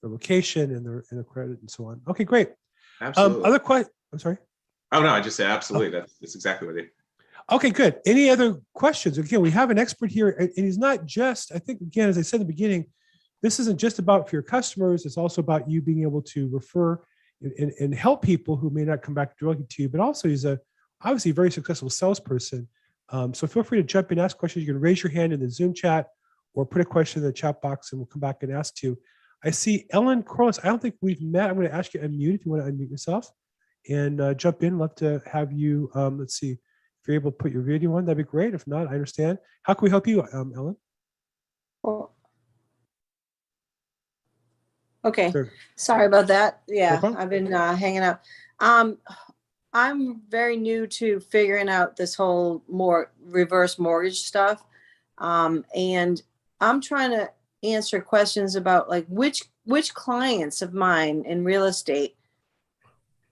their location and their and their credit and so on. Okay, great. Um, Absolutely. other question. I'm sorry. oh, no, I just said absolutely. That's, that's exactly what they Okay, good. Any other questions? Again, we have an expert here, and he's not just, I think, again, as I said in the beginning, this isn't just about for your customers, it's also about you being able to refer and, and, and help people who may not come back directly to you, but also he's a obviously a very successful salesperson. Um, so feel free to jump in, ask questions. You can raise your hand in the Zoom chat or put a question in the chat box and we'll come back and ask you. I see Ellen Corliss. I don't think we've met. I'm going to ask you to unmute if you want to unmute yourself and uh, jump in. Love to have you. Um, let's see if you're able to put your video on, that'd be great. If not, I understand. How can we help you, um, Ellen? Well- Okay, Sure. sorry about that. Yeah, problem. I've been uh, hanging out. Um, I'm very new to figuring out this whole more reverse mortgage stuff. Um, and I'm trying to answer questions about like which which clients of mine in real estate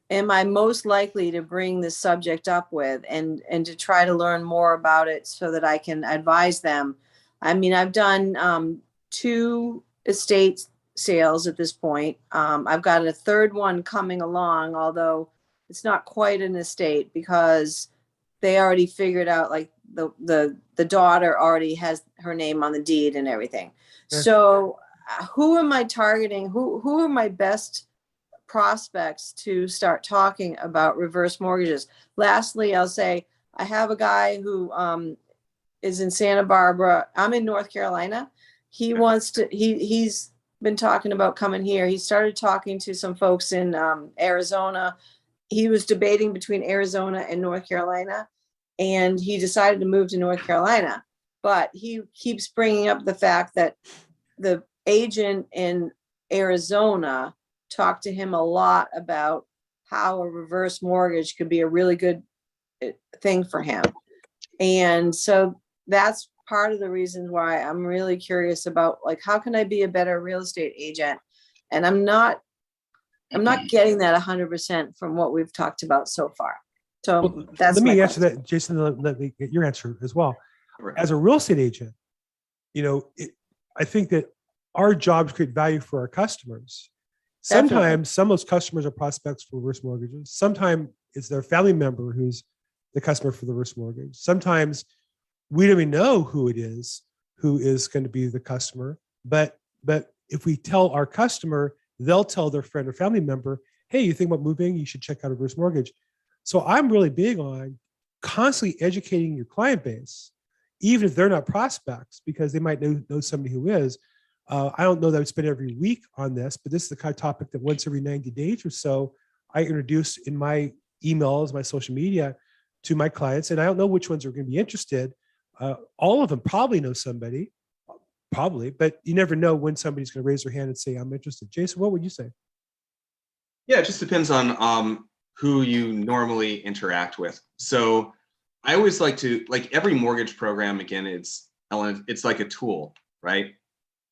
am I most likely to bring this subject up with and and to try to learn more about it so that I can advise them. I mean, I've done um, two estate sales at this point. Um, I've got a third one coming along, although it's not quite an estate because they already figured out like the the the daughter already has her name on the deed and everything. Okay. So uh, who am I targeting? Who who are my best prospects to start talking about reverse mortgages? Lastly, I'll say I have a guy who um, is in Santa Barbara. I'm in North Carolina. He wants to. He he's been talking about coming here. He started talking to some folks in um, Arizona. He was debating between Arizona and North Carolina, and he decided to move to North Carolina. But he keeps bringing up the fact that the agent in Arizona talked to him a lot about how a reverse mortgage could be a really good uh, thing for him. And so that's part of the reason why I'm really curious about like how can I be a better real estate agent? And I'm not I'm not getting that 100% from what we've talked about so far. So Well, that's Let my me answer question. that, Jason, let- let me get your answer as well. Right. As a real estate agent, you know, it, I think that our job is to create value for our customers. Definitely. Sometimes some of those customers are prospects for reverse mortgages. Sometimes it's their family member who's the customer for the reverse mortgage. Sometimes we don't even know who it is who is going to be the customer. But but if we tell our customer, they'll tell their friend or family member, hey, you think about moving? You should check out a reverse mortgage. So I'm really big on constantly educating your client base, even if they're not prospects, because they might know, know somebody who is. Uh, I don't know that I would spend every week on this, but this is the kind of topic that once every 90 days or so, I introduce in my emails, my social media to my clients. And I don't know which ones are going to be interested. Uh, all of them probably know somebody, probably, but you never know when somebody's going to raise their hand and say, I'm interested. Jason, what would you say? Yeah, it just depends on um, who you normally interact with. So I always like to like every mortgage program. Again, it's Ellen. It's like a tool, right?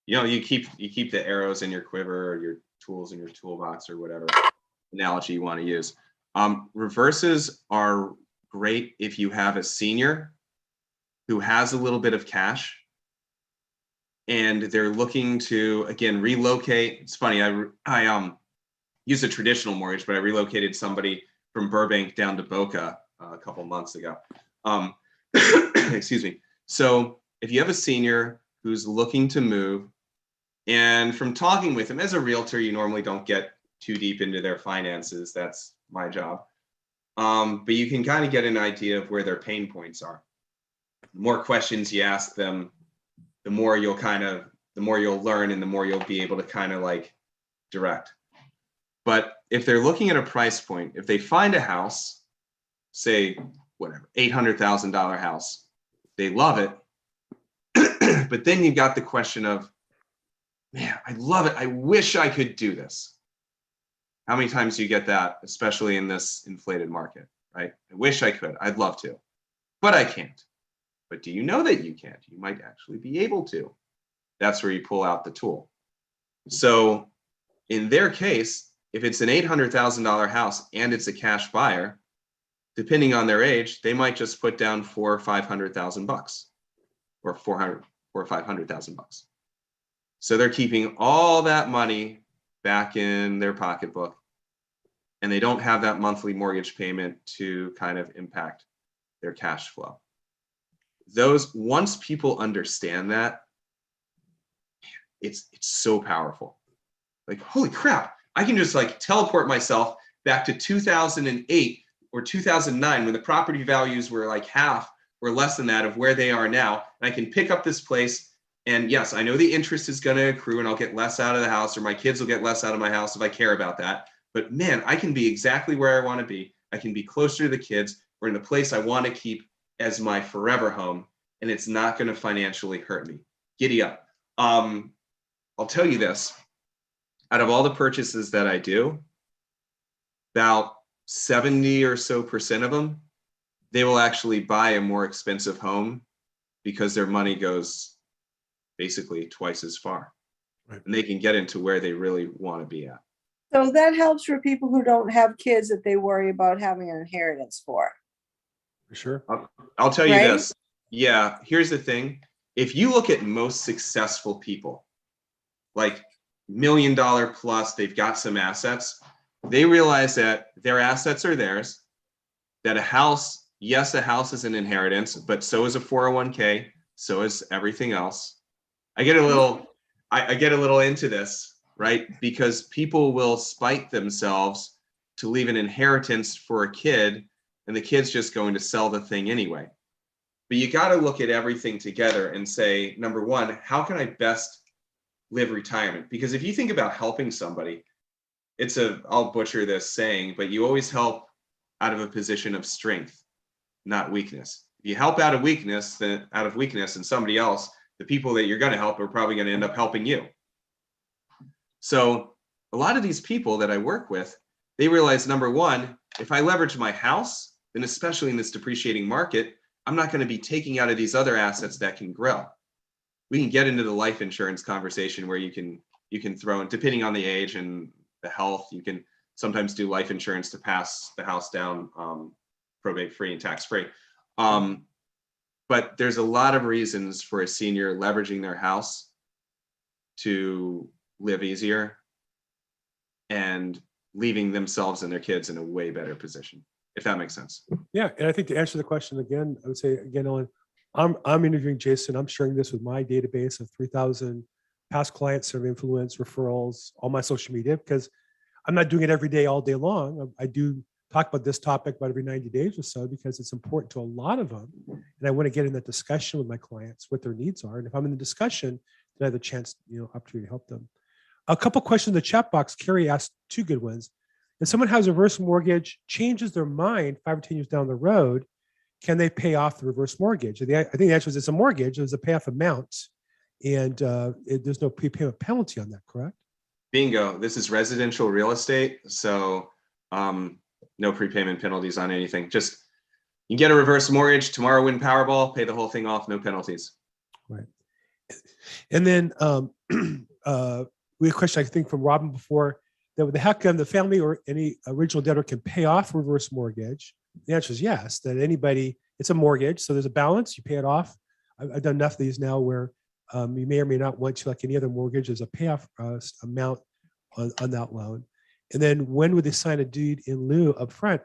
You know, you keep you keep the arrows in your quiver or your tools in your toolbox or whatever analogy you want to use. Um, reverses are great if you have a senior who has a little bit of cash and they're looking to again relocate. It's funny. I I um used a traditional mortgage, but I relocated somebody from Burbank down to Boca uh, a couple months ago. Um, excuse me. So if you have a senior who's looking to move. And from talking with them as a realtor, you normally don't get too deep into their finances. That's my job. Um, but you can kind of get an idea of where their pain points are. The more questions you ask them, the more you'll kind of, the more you'll learn and the more you'll be able to kind of like direct. But if they're looking at a price point, if they find a house, say, whatever, $800,000 house, they love it. but then you've got the question of, man, I love it. I wish I could do this. How many times do you get that, especially in this inflated market, right? I wish I could. I'd love to, but I can't. But do you know that you can't? You might actually be able to. That's where you pull out the tool. So in their case, if it's an $800,000 house and it's a cash buyer, depending on their age, they might just put down four or 500,000 bucks or 400 or 500,000 bucks. So they're keeping all that money back in their pocketbook and they don't have that monthly mortgage payment to kind of impact their cash flow. Those once people understand that, it's it's so powerful. Like holy crap, I can just like teleport myself back to 2008 or 2009 when the property values were like half or less than that of where they are now. And I can pick up this place. And yes, I know the interest is going to accrue and I'll get less out of the house or my kids will get less out of my house if I care about that. But man, I can be exactly where I want to be. I can be closer to the kids. We're in the place I want to keep as my forever home. And it's not going to financially hurt me. Giddy up. Um, I'll tell you this out of all the purchases that I do, about 70 or so percent of them, they will actually buy a more expensive home because their money goes basically twice as far. Right. And they can get into where they really want to be at. So that helps for people who don't have kids that they worry about having an inheritance for. For sure. I'll tell you Right? this. Yeah, here's the thing. If you look at most successful people, like million dollar plus, they've got some assets, they realize that their assets are theirs, that a house, yes, a house is an inheritance, but so is a 401k, so is everything else. I get a little, I, I get a little into this, right? Because people will spite themselves to leave an inheritance for a kid and the kid's just going to sell the thing anyway. But you got to look at everything together and say, number one, how can I best live retirement? Because if you think about helping somebody, it's a, I'll butcher this saying, but you always help out of a position of strength, not weakness. If you help out of weakness, then out of weakness and somebody else, the people that you're going to help are probably going to end up helping you. So a lot of these people that I work with, they realize number one, if I leverage my house, then especially in this depreciating market, I'm not going to be taking out of these other assets that can grow. We can get into the life insurance conversation where you can you can throw in, depending on the age and the health, you can sometimes do life insurance to pass the house down um, probate free and tax free. Um, but there's a lot of reasons for a senior leveraging their house to live easier and leaving themselves and their kids in a way better position, if that makes sense. Yeah, and I think to answer the question again, I would say again, Ellen, I'm I'm interviewing Jason. I'm sharing this with my database of 3,000 past clients, survey influence, referrals, all my social media because I'm not doing it every day, all day long. I I do talk about this topic about every 90 days or so because it's important to a lot of them, and I want to get in that discussion with my clients what their needs are. And if I'm in the discussion, then I have a chance, you know, opportunity to help them. A couple questions in the chat box. Carrie asked two good ones. If someone has a reverse mortgage, changes their mind five or 10 years down the road, can they pay off the reverse mortgage? I think the answer is it's a mortgage, there's a payoff amount, and uh, it- there's no prepayment penalty on that, correct? Bingo. This is residential real estate, so um, no prepayment penalties on anything. Just you get a reverse mortgage tomorrow, win Powerball, pay the whole thing off, no penalties. Right. And then um, uh, we had a question, I think, from Robin before with the heck can the family or any original debtor can pay off reverse mortgage? The answer is yes, that anybody, it's a mortgage, so there's a balance, you pay it off. I've, I've done enough of these now where um, you may or may not want to, like any other mortgage, there's a payoff uh, amount on, on that loan. And then when would they sign a deed in lieu up front?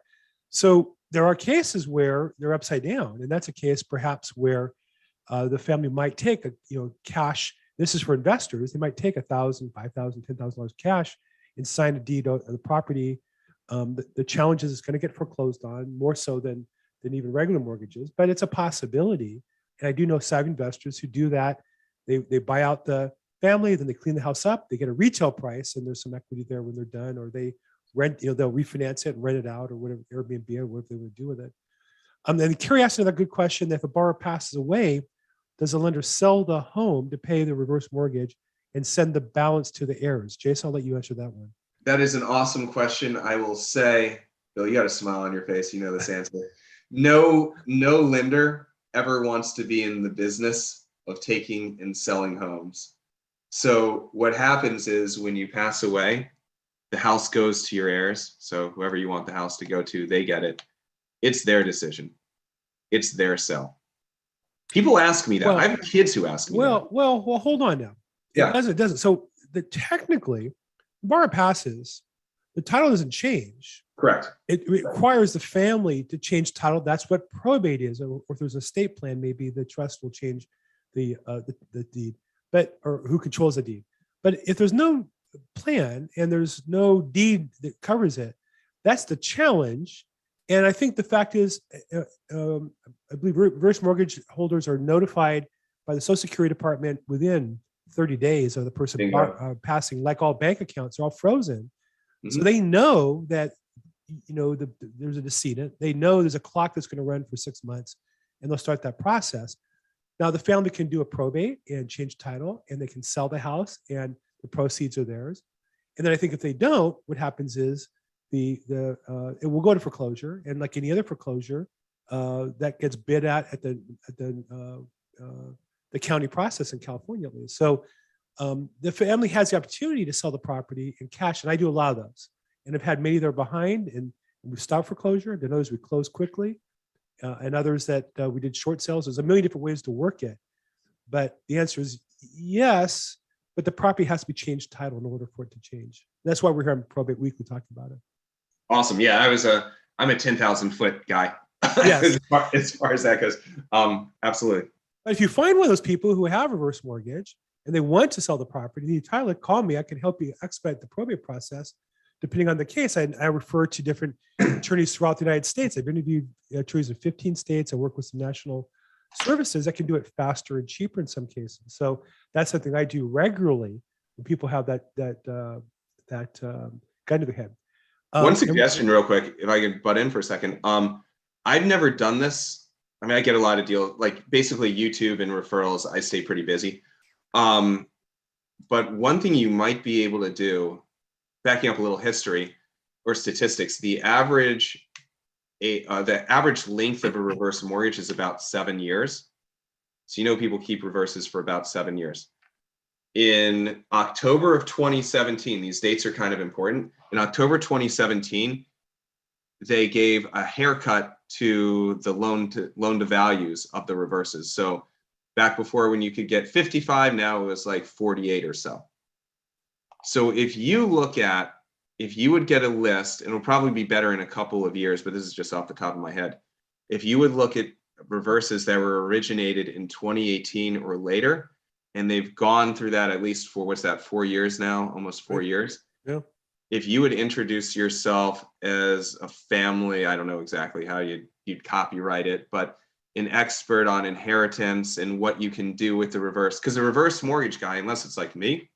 So there are cases where they're upside down, and that's a case perhaps where uh, the family might take a, you know, cash. This is for investors. They might take a thousand, five thousand, ten thousand dollars cash and sign a deed of the property. Um, the, the challenge is it's going to get foreclosed on more so than than even regular mortgages, but it's a possibility. And I do know savvy investors who do that. They they buy out the family, then they clean the house up. They get a retail price, and there's some equity there when they're done, or they rent. You know, they'll refinance it and rent it out, or whatever Airbnb or whatever they would do with it. Um, and asked another good question: If a borrower passes away, does the lender sell the home to pay the reverse mortgage and send the balance to the heirs? Jason, I'll let you answer that one. That is an awesome question. I will say, Bill, you got a smile on your face. You know this answer. No, no lender ever wants to be in the business of taking and selling homes. So what happens is when you pass away, the house goes to your heirs. So whoever you want the house to go to, they get it. It's their decision. It's their sell. People ask me that. Well- I have kids who ask me. Well, well, well, hold on now. It Yeah. doesn't, it doesn't. So the technically, the borrower passes, the title doesn't change. correct. It requires the family to change title. That's what probate is. Or if there's a state plan, maybe the trust will change the, uh, the, the deed, but, or who controls the deed. But if there's no plan and there's no deed that covers it, that's the challenge. And I think the fact is, uh, um, I believe reverse mortgage holders are notified by the Social Security Department within 30 days of the person bar- uh, passing, like all bank accounts are all frozen. So Mhm. they know that, you know, the, the- there's a decedent. They know there's a clock that's going to run for six months and they'll start that process. Now the family can do a probate and change title and they can sell the house and the proceeds are theirs. And then I think if they don't, what happens is the, the, uh, it will go to foreclosure and like any other foreclosure, uh, that gets bid at, at the, at the, uh, uh, the county process in California at least. So, um, the family has the opportunity to sell the property in cash, and I do allow those. And I've had many that are behind, and we stopped foreclosure. Then others we close quickly, uh, and others that uh, we did short sales. There's a million different ways to work it, but the answer is yes. But the property has to be changed title in order for it to change. That's why we're here on Probate Weekly talking about it. Awesome. Yeah, I was a I'm a ten thousand foot guy. Yes. as, far, as far as that goes. Um, absolutely. But if you find one of those people who have reverse mortgage and they want to sell the property, you Tyler, call me. I can help you expedite the probate process, depending on the case. I, I refer to different attorneys throughout the United States. I've interviewed attorneys in 15 states. I work with some national services that can do it faster and cheaper in some cases. So that's something I do regularly when people have that that uh, that um, gun to their head. Um, One suggestion, real quick, if I could butt in for a second. Um, I've never done this. I mean, I get a lot of deal, like basically YouTube and referrals. I stay pretty busy. Um, but one thing you might be able to do, backing up a little history or statistics, the average, a uh, the average length of a reverse mortgage is about seven years. So you know people keep reverses for about seven years. In October of 2017, these dates are kind of important. In October 2017, they gave a haircut to the loan to loan to values of the reverses. So back before when you could get 55, now it was like 48 or so. So if you look at if you would get a list, and it'll probably be better in a couple of years, but this is just off the top of my head. If you would look at reverses that were originated in 2018 or later, and they've gone through that at least for what's that, four years now, almost four years. Yeah. If you would introduce yourself as a family, I don't know exactly how you'd you'd copyright it, but an expert on inheritance and what you can do with the reverse, because the reverse mortgage guy, unless it's like me,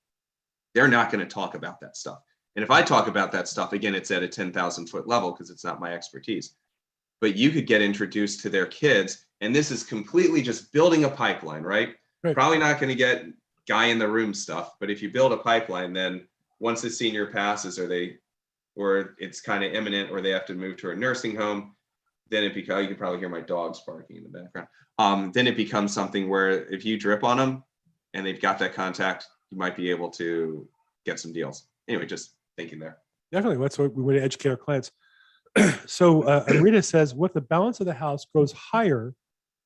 they're not going to talk about that stuff. And if I talk about that stuff, again, it's at a 10,000 foot level because it's not my expertise. But you could get introduced to their kids. And this is completely just building a pipeline, right? Right. Probably not going to get guy in the room stuff. But if you build a pipeline, then once the senior passes or they, or it's kind of imminent or they have to move to a nursing home, then it becomes, you can probably hear my dogs barking in the background. Um, then it becomes something where if you drip on them and they've got that contact, you might be able to get some deals. Anyway, just thinking there. Definitely. That's what we want to educate our clients. so uh, Rita says, what the balance of the house grows higher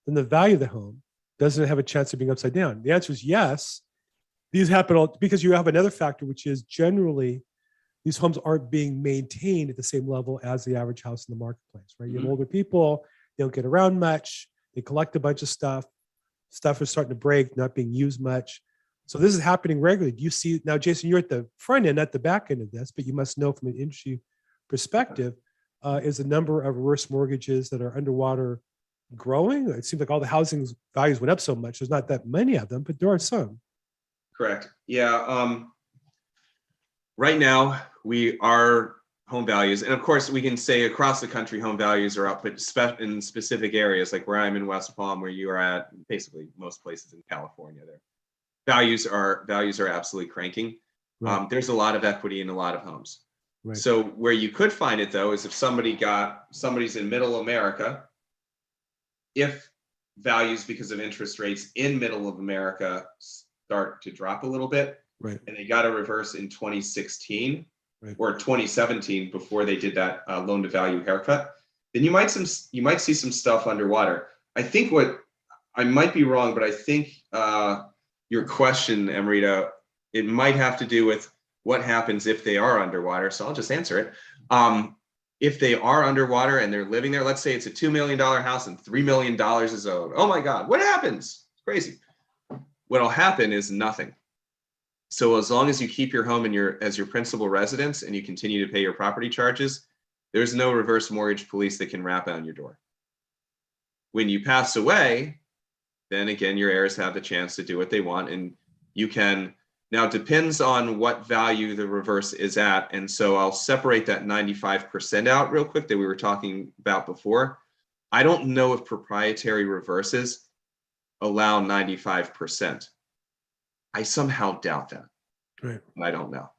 than the value of the home? Doesn't it have a chance of being upside down? The answer is yes. These happen all because you have another factor, which is generally these homes aren't being maintained at the same level as the average house in the marketplace, right? You have Mhm. older people, they don't get around much, they collect a bunch of stuff. stuff is starting to break, not being used much. So this is happening regularly. Do you see now, Jason? You're at the front end, not the back end of this, but you must know from an industry perspective. Uh, is the number of reverse mortgages that are underwater growing? It seems like all the housing values went up so much. There's not that many of them, but there are some. Correct. Yeah. Um, right now, we are home values, and of course, we can say across the country, home values are up, but spe- in specific areas, like where I'm in West Palm, where you are at, basically most places in California, there values are values are absolutely cranking. Right. Um, there's a lot of equity in a lot of homes. Right. So where you could find it though is if somebody got somebody's in middle America, if values because of interest rates in middle of America start to drop a little bit, Right. and they got a reverse in 2016 Right. or 2017 before they did that uh, loan to value haircut, then you might some you might see some stuff underwater. I think what I might be wrong, but I think uh, your question, Amrita, it might have to do with what happens if they are underwater. So I'll just answer it. Um, if they are underwater and they're living there, let's say it's a $2 million house and $3 million is owed. Oh my God, what happens? It's crazy. What'll happen is nothing. So as long as you keep your home in your as your principal residence and you continue to pay your property charges, there's no reverse mortgage police that can rap on your door. When you pass away, then again your heirs have the chance to do what they want and you can now depends on what value the reverse is at. And so I'll separate that 95% out real quick that we were talking about before. I don't know if proprietary reverses allow 95%. I somehow doubt that. Right. I don't know.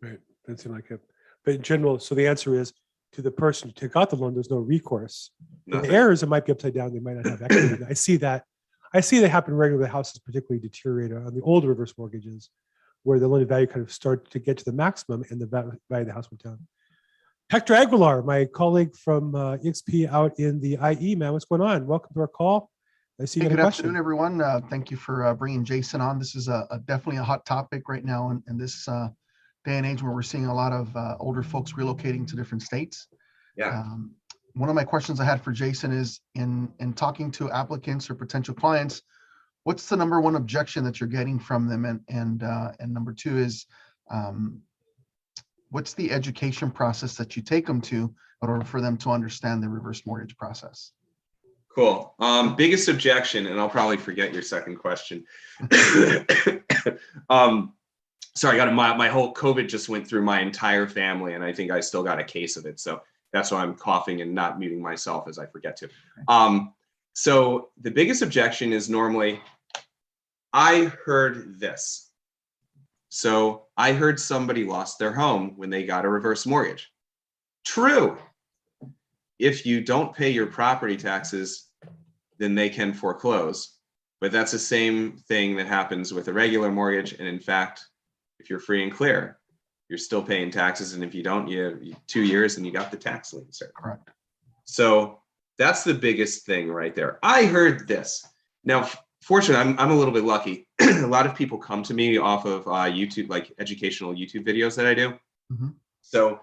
Right. Doesn't seem like it. But in general, so the answer is to the person who took out the loan, there's no recourse. The errors, it might be upside down. They might not have equity. I see that. I see that happen regularly. The houses particularly deteriorate on the old reverse mortgages where the loan to value kind of start to get to the maximum and the value of the house went down. Hector Aguilar, my colleague from uh, EXP out in the IE, man, what's going on? Welcome to our call. I see Hey, got a good afternoon, everyone. Uh, Thank you for uh, bringing Jason on. This is a a definitely a hot topic right now in, in this uh, day and age where we're seeing a lot of uh, older folks relocating to different states. Yeah. Um, One of my questions I had for Jason is in, in talking to applicants or potential clients, what's the number one objection that you're getting from them? And, and, uh, and number two is, um, what's the education process that you take them to in order for them to understand the reverse mortgage process? Cool. Um, biggest objection, and I'll probably forget your second question. um, sorry, I got a, my, my whole COVID just went through my entire family, and I think I still got a case of it. So that's why I'm coughing and not muting myself as I forget to. Um, so the biggest objection is normally, I heard this. So I heard somebody lost their home when they got a reverse mortgage. True if you don't pay your property taxes, then they can foreclose. But that's the same thing that happens with a regular mortgage. And in fact, if you're free and clear, you're still paying taxes. And if you don't, you have two years and you got the tax lien, sir. Correct. So that's the biggest thing right there. I heard this. Now, fortunately, I'm, I'm a little bit lucky. a lot of people come to me off of uh, YouTube, like educational YouTube videos that I do. Mhm. So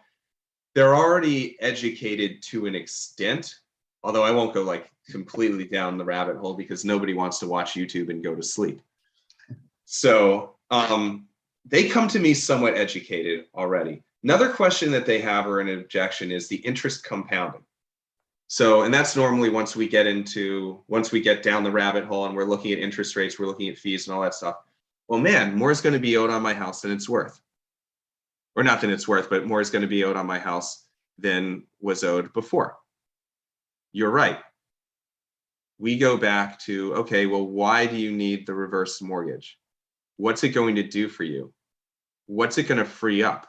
they're already educated to an extent, although I won't go like completely down the rabbit hole because nobody wants to watch YouTube and go to sleep. So um, they come to me somewhat educated already. Another question that they have or an objection is the interest compounding. So, and that's normally once we get into, once we get down the rabbit hole and we're looking at interest rates, we're looking at fees and all that stuff. Well, man, more is going to be owed on my house than it's worth. Or not than it's worth, but more is going to be owed on my house than was owed before. You're right. We go back to, okay, well, why do you need the reverse mortgage? What's it going to do for you? What's it going to free up?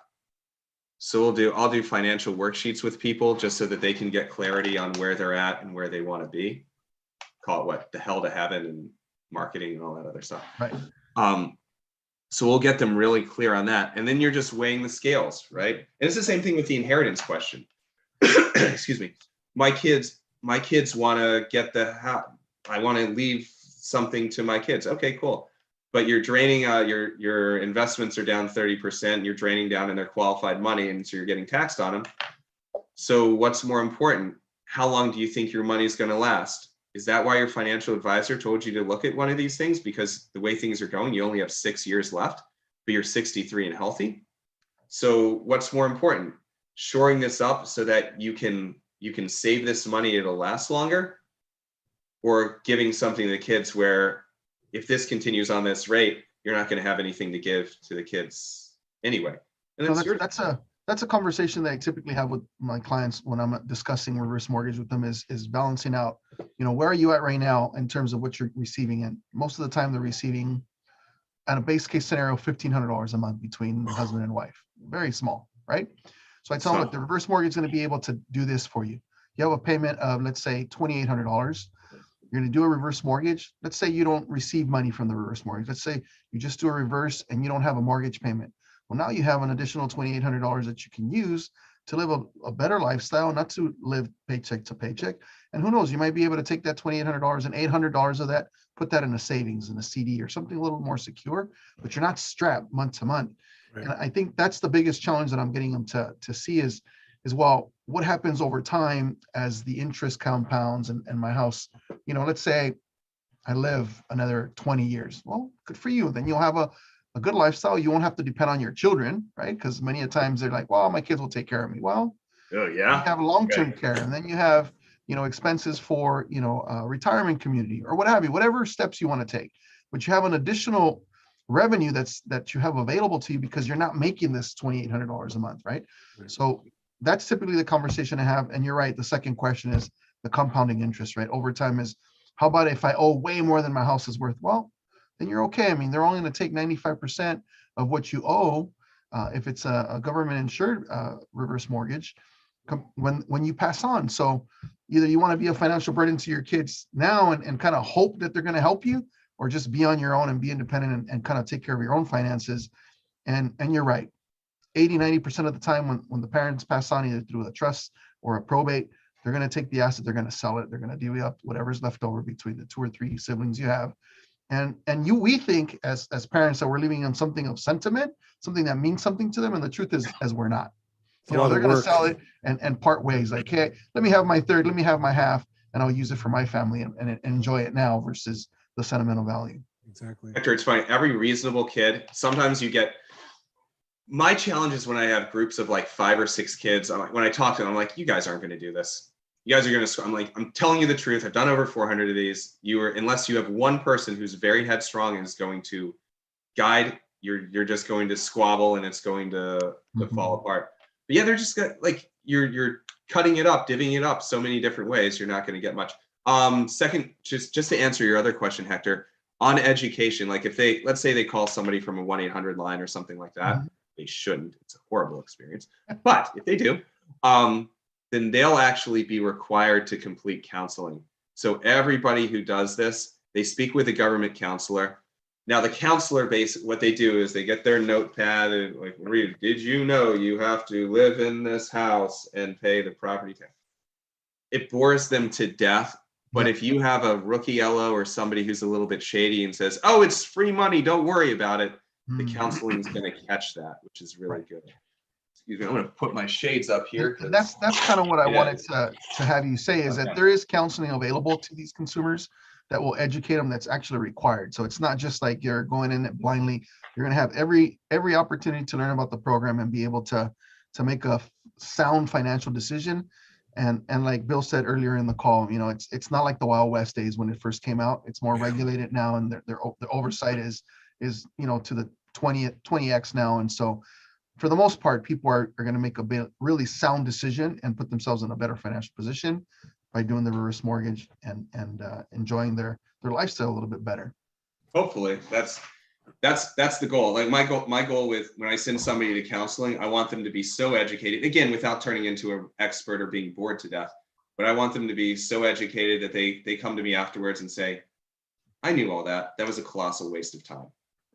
So we'll do, I'll do financial worksheets with people just so that they can get clarity on where they're at and where they want to be. Call it what, the hell to heaven and marketing and all that other stuff. Right. Um, so we'll get them really clear on that. And then you're just weighing the scales, right? And it's the same thing with the inheritance question. Excuse me. My kids, my kids want to get the house. I want to leave something to my kids. Okay, cool. But you're draining uh, your your investments are down 30%. You're draining down in their qualified money, and so you're getting taxed on them. So what's more important? How long do you think your money is going to last? Is that why your financial advisor told you to look at one of these things? Because the way things are going, you only have six years left, but you're 63 and healthy. So what's more important? Shoring this up so that you can you can save this money, it'll last longer, or giving something to the kids where if this continues on this rate, you're not going to have anything to give to the kids anyway. And So it's that's, your that's a, that's a conversation that I typically have with my clients when I'm discussing reverse mortgage with them is, is balancing out, you know, where are you at right now in terms of what you're receiving? And most of the time they're receiving at a base case scenario, fifteen hundred dollars a month between the husband and wife, very small, right? So I tell them, look, the reverse mortgage is going to be able to do this for you. You have a payment of, let's say, twenty-eight hundred dollars. You're going to do a reverse mortgage. Let's say you don't receive money from the reverse mortgage. Let's say you just do a reverse and you don't have a mortgage payment. Well, now you have an additional twenty-eight hundred dollars that you can use to live a, a better lifestyle, not to live paycheck to paycheck. And who knows, you might be able to take that twenty-eight hundred dollars and eight hundred dollars of that, put that in a savings in a CD or something a little more secure, but you're not strapped month to month. Right. And I think that's the biggest challenge that I'm getting them to, to see is, is well, what happens over time as the interest compounds and, and my house, you know, let's say I live another 20 years. Well, good for you. Then you'll have a, a good lifestyle. You won't have to depend on your children, right? Because many a times they're like, well, my kids will take care of me. Well, oh you yeah. have long-term care and then you have, you know, expenses for, you know, uh, retirement community or what have you, whatever steps you want to take. But you have an additional revenue that's, that you have available to you because you're not making this $2,800 a month, right? Right. So that's typically the conversation I have. And you're right. The second question is the compounding interest, right? Over time is, how about if I owe way more than my house is worth? Well, then you're okay. I mean, they're only going to take 95% of what you owe. Uh, if it's a, a government insured uh, reverse mortgage, when when you pass on. So either you want to be a financial burden to your kids now and, and kind of hope that they're going to help you, or just be on your own and be independent and, and kind of take care of your own finances. And and you're right. 80, 90% of the time when, when the parents pass on either through a trust or a probate, they're going to take the asset, they're going to sell it, they're going to divvy up whatever's left over between the two or three siblings you have. And and you we think as as parents that we're leaving them something of sentiment, something that means something to them. And the truth is, as we're not. You know, they're gonna sell it and and part ways. Like, hey, let me have my third, let me have my half, and I'll use it for my family and, and and enjoy it now versus the sentimental value. Exactly. Hector, it's funny. Every reasonable kid, sometimes you get. My challenge is when I have groups of like five or six kids. I'm like, when I talk to them, I'm like, you guys aren't going to do this. You guys are going to. I'm like, I'm telling you the truth. I've done over 400 of these. You are, unless you have one person who's very headstrong and is going to guide. You're you're just going to squabble and it's going to to Mhm. fall apart. But yeah, they're just got like you're you're cutting it up, divvying it up so many different ways. You're not going to get much. Um, second, just just to answer your other question, Hector on education, like if they, let's say they call somebody from a 1 800 line or something like that, Mhm. they shouldn't. It's a horrible experience. But if they do, um, then they'll actually be required to complete counseling. So everybody who does this, they speak with a government counselor. Now, the counselor base, what they do is they get their notepad and like read, did you know you have to live in this house and pay the property tax? It bores them to death. But if you have a rookie LO or somebody who's a little bit shady and says, oh, it's free money, don't worry about it, the Mm. counseling is going to catch that, which is really good. Excuse me, I'm going to put my shades up here. That's that's kind of what I Yeah. wanted to to have you say is Okay. that there is counseling available to these consumers that will educate them that's actually required. So it's not just like you're going in it blindly. You're going to have every every opportunity to learn about the program and be able to to make a sound financial decision. And and like Bill said earlier in the call, you know, it's it's not like the Wild West days when it first came out. It's more regulated now, and their their o- the oversight is is you know to the 20 20x now. And so for the most part, people are, are going to make a bit, really sound decision and put themselves in a better financial position by doing the reverse mortgage and and uh, enjoying their their lifestyle a little bit better. hopefully that's that's that's the goal. Like my goal my goal with when i send somebody to counseling i want them to be so educated again without turning into an expert or being bored to death but i want them to be so educated that they they come to me afterwards and say i knew all that. That was a colossal waste of time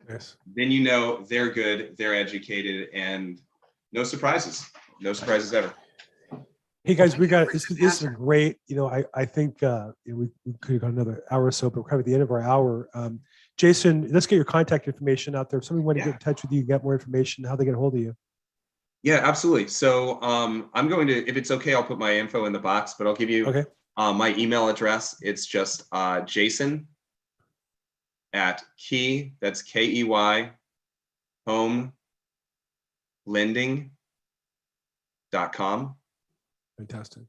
Yes. then you know they're good they're educated and no surprises no surprises ever Hey, guys, we got, this, this is a great, you know, I, I think, uh, we, we could have gone another hour or so, but we're kind of at the end of our hour. Um, Jason, let's get your contact information out there. If somebody want to Yeah. get in touch with you, get more information, how they get a hold of you. yeah absolutely so um i'm going to if it's okay i'll put my info in the box but i'll give you Okay. Uh, my email address, it's just uh, Jason at key, that's K E Y, home lending dot com. Fantastic.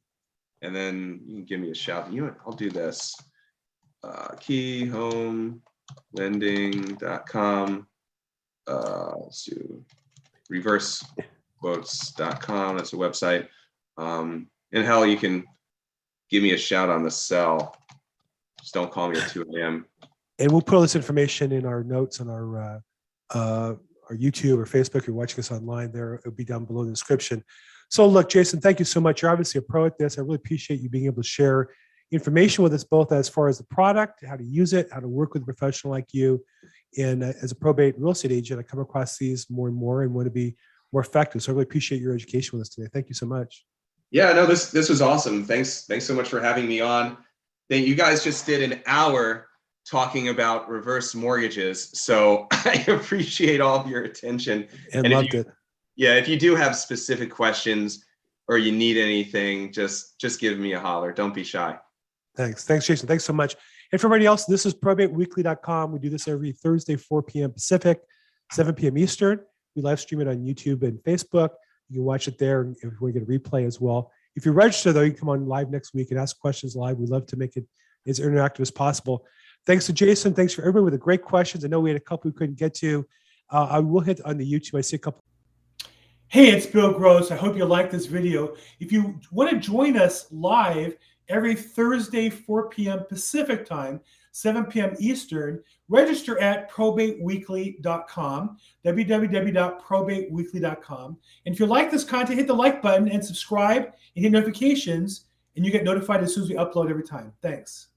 And then you can give me a shout. You know what? I'll do this. Uh, key home Lending. lending.com. Uh, let's do reverse quotes.com. That's a website. Um, and hell, you can give me a shout on the cell. Just don't call me at 2 a.m. And we'll put all this information in our notes on our uh, uh, our YouTube or Facebook. If you're watching us online, there it'll be down below in the description. So, look, Jason, thank you so much. You're obviously a pro at this. I really appreciate you being able to share information with us both as far as the product, how to use it, how to work with a professional like you. And uh, as a probate real estate agent, I come across these more and more and want to be more effective. So, I really appreciate your education with us today. Thank you so much. Yeah, no, this this was awesome. Thanks, thanks so much for having me on. Then you guys just did an hour talking about reverse mortgages. So I appreciate all of your attention. And, And loved you- it. Yeah, if you do have specific questions or you need anything, just just give me a holler. Don't be shy. Thanks. Thanks, Jason. Thanks so much. And for everybody else, this is probateweekly.com. We do this every Thursday, 4 p.m. Pacific, 7 p.m. Eastern. We live stream it on YouTube and Facebook. You can watch it there and if you want to get a replay as well. If you register, though, you can come on live next week and ask questions live. We love to make it as interactive as possible. Thanks to Jason. Thanks for everybody with the great questions. I know we had a couple we couldn't get to. Uh, I will hit on the YouTube. I see a couple. Hey, it's Bill Gross. I hope you like this video. If you want to join us live every Thursday, 4 p.m. Pacific time, 7 p.m. Eastern, register at probateweekly.com, www.probateweekly.com. And if you like this content, hit the like button and subscribe and hit notifications, and you get notified as soon as we upload every time. Thanks.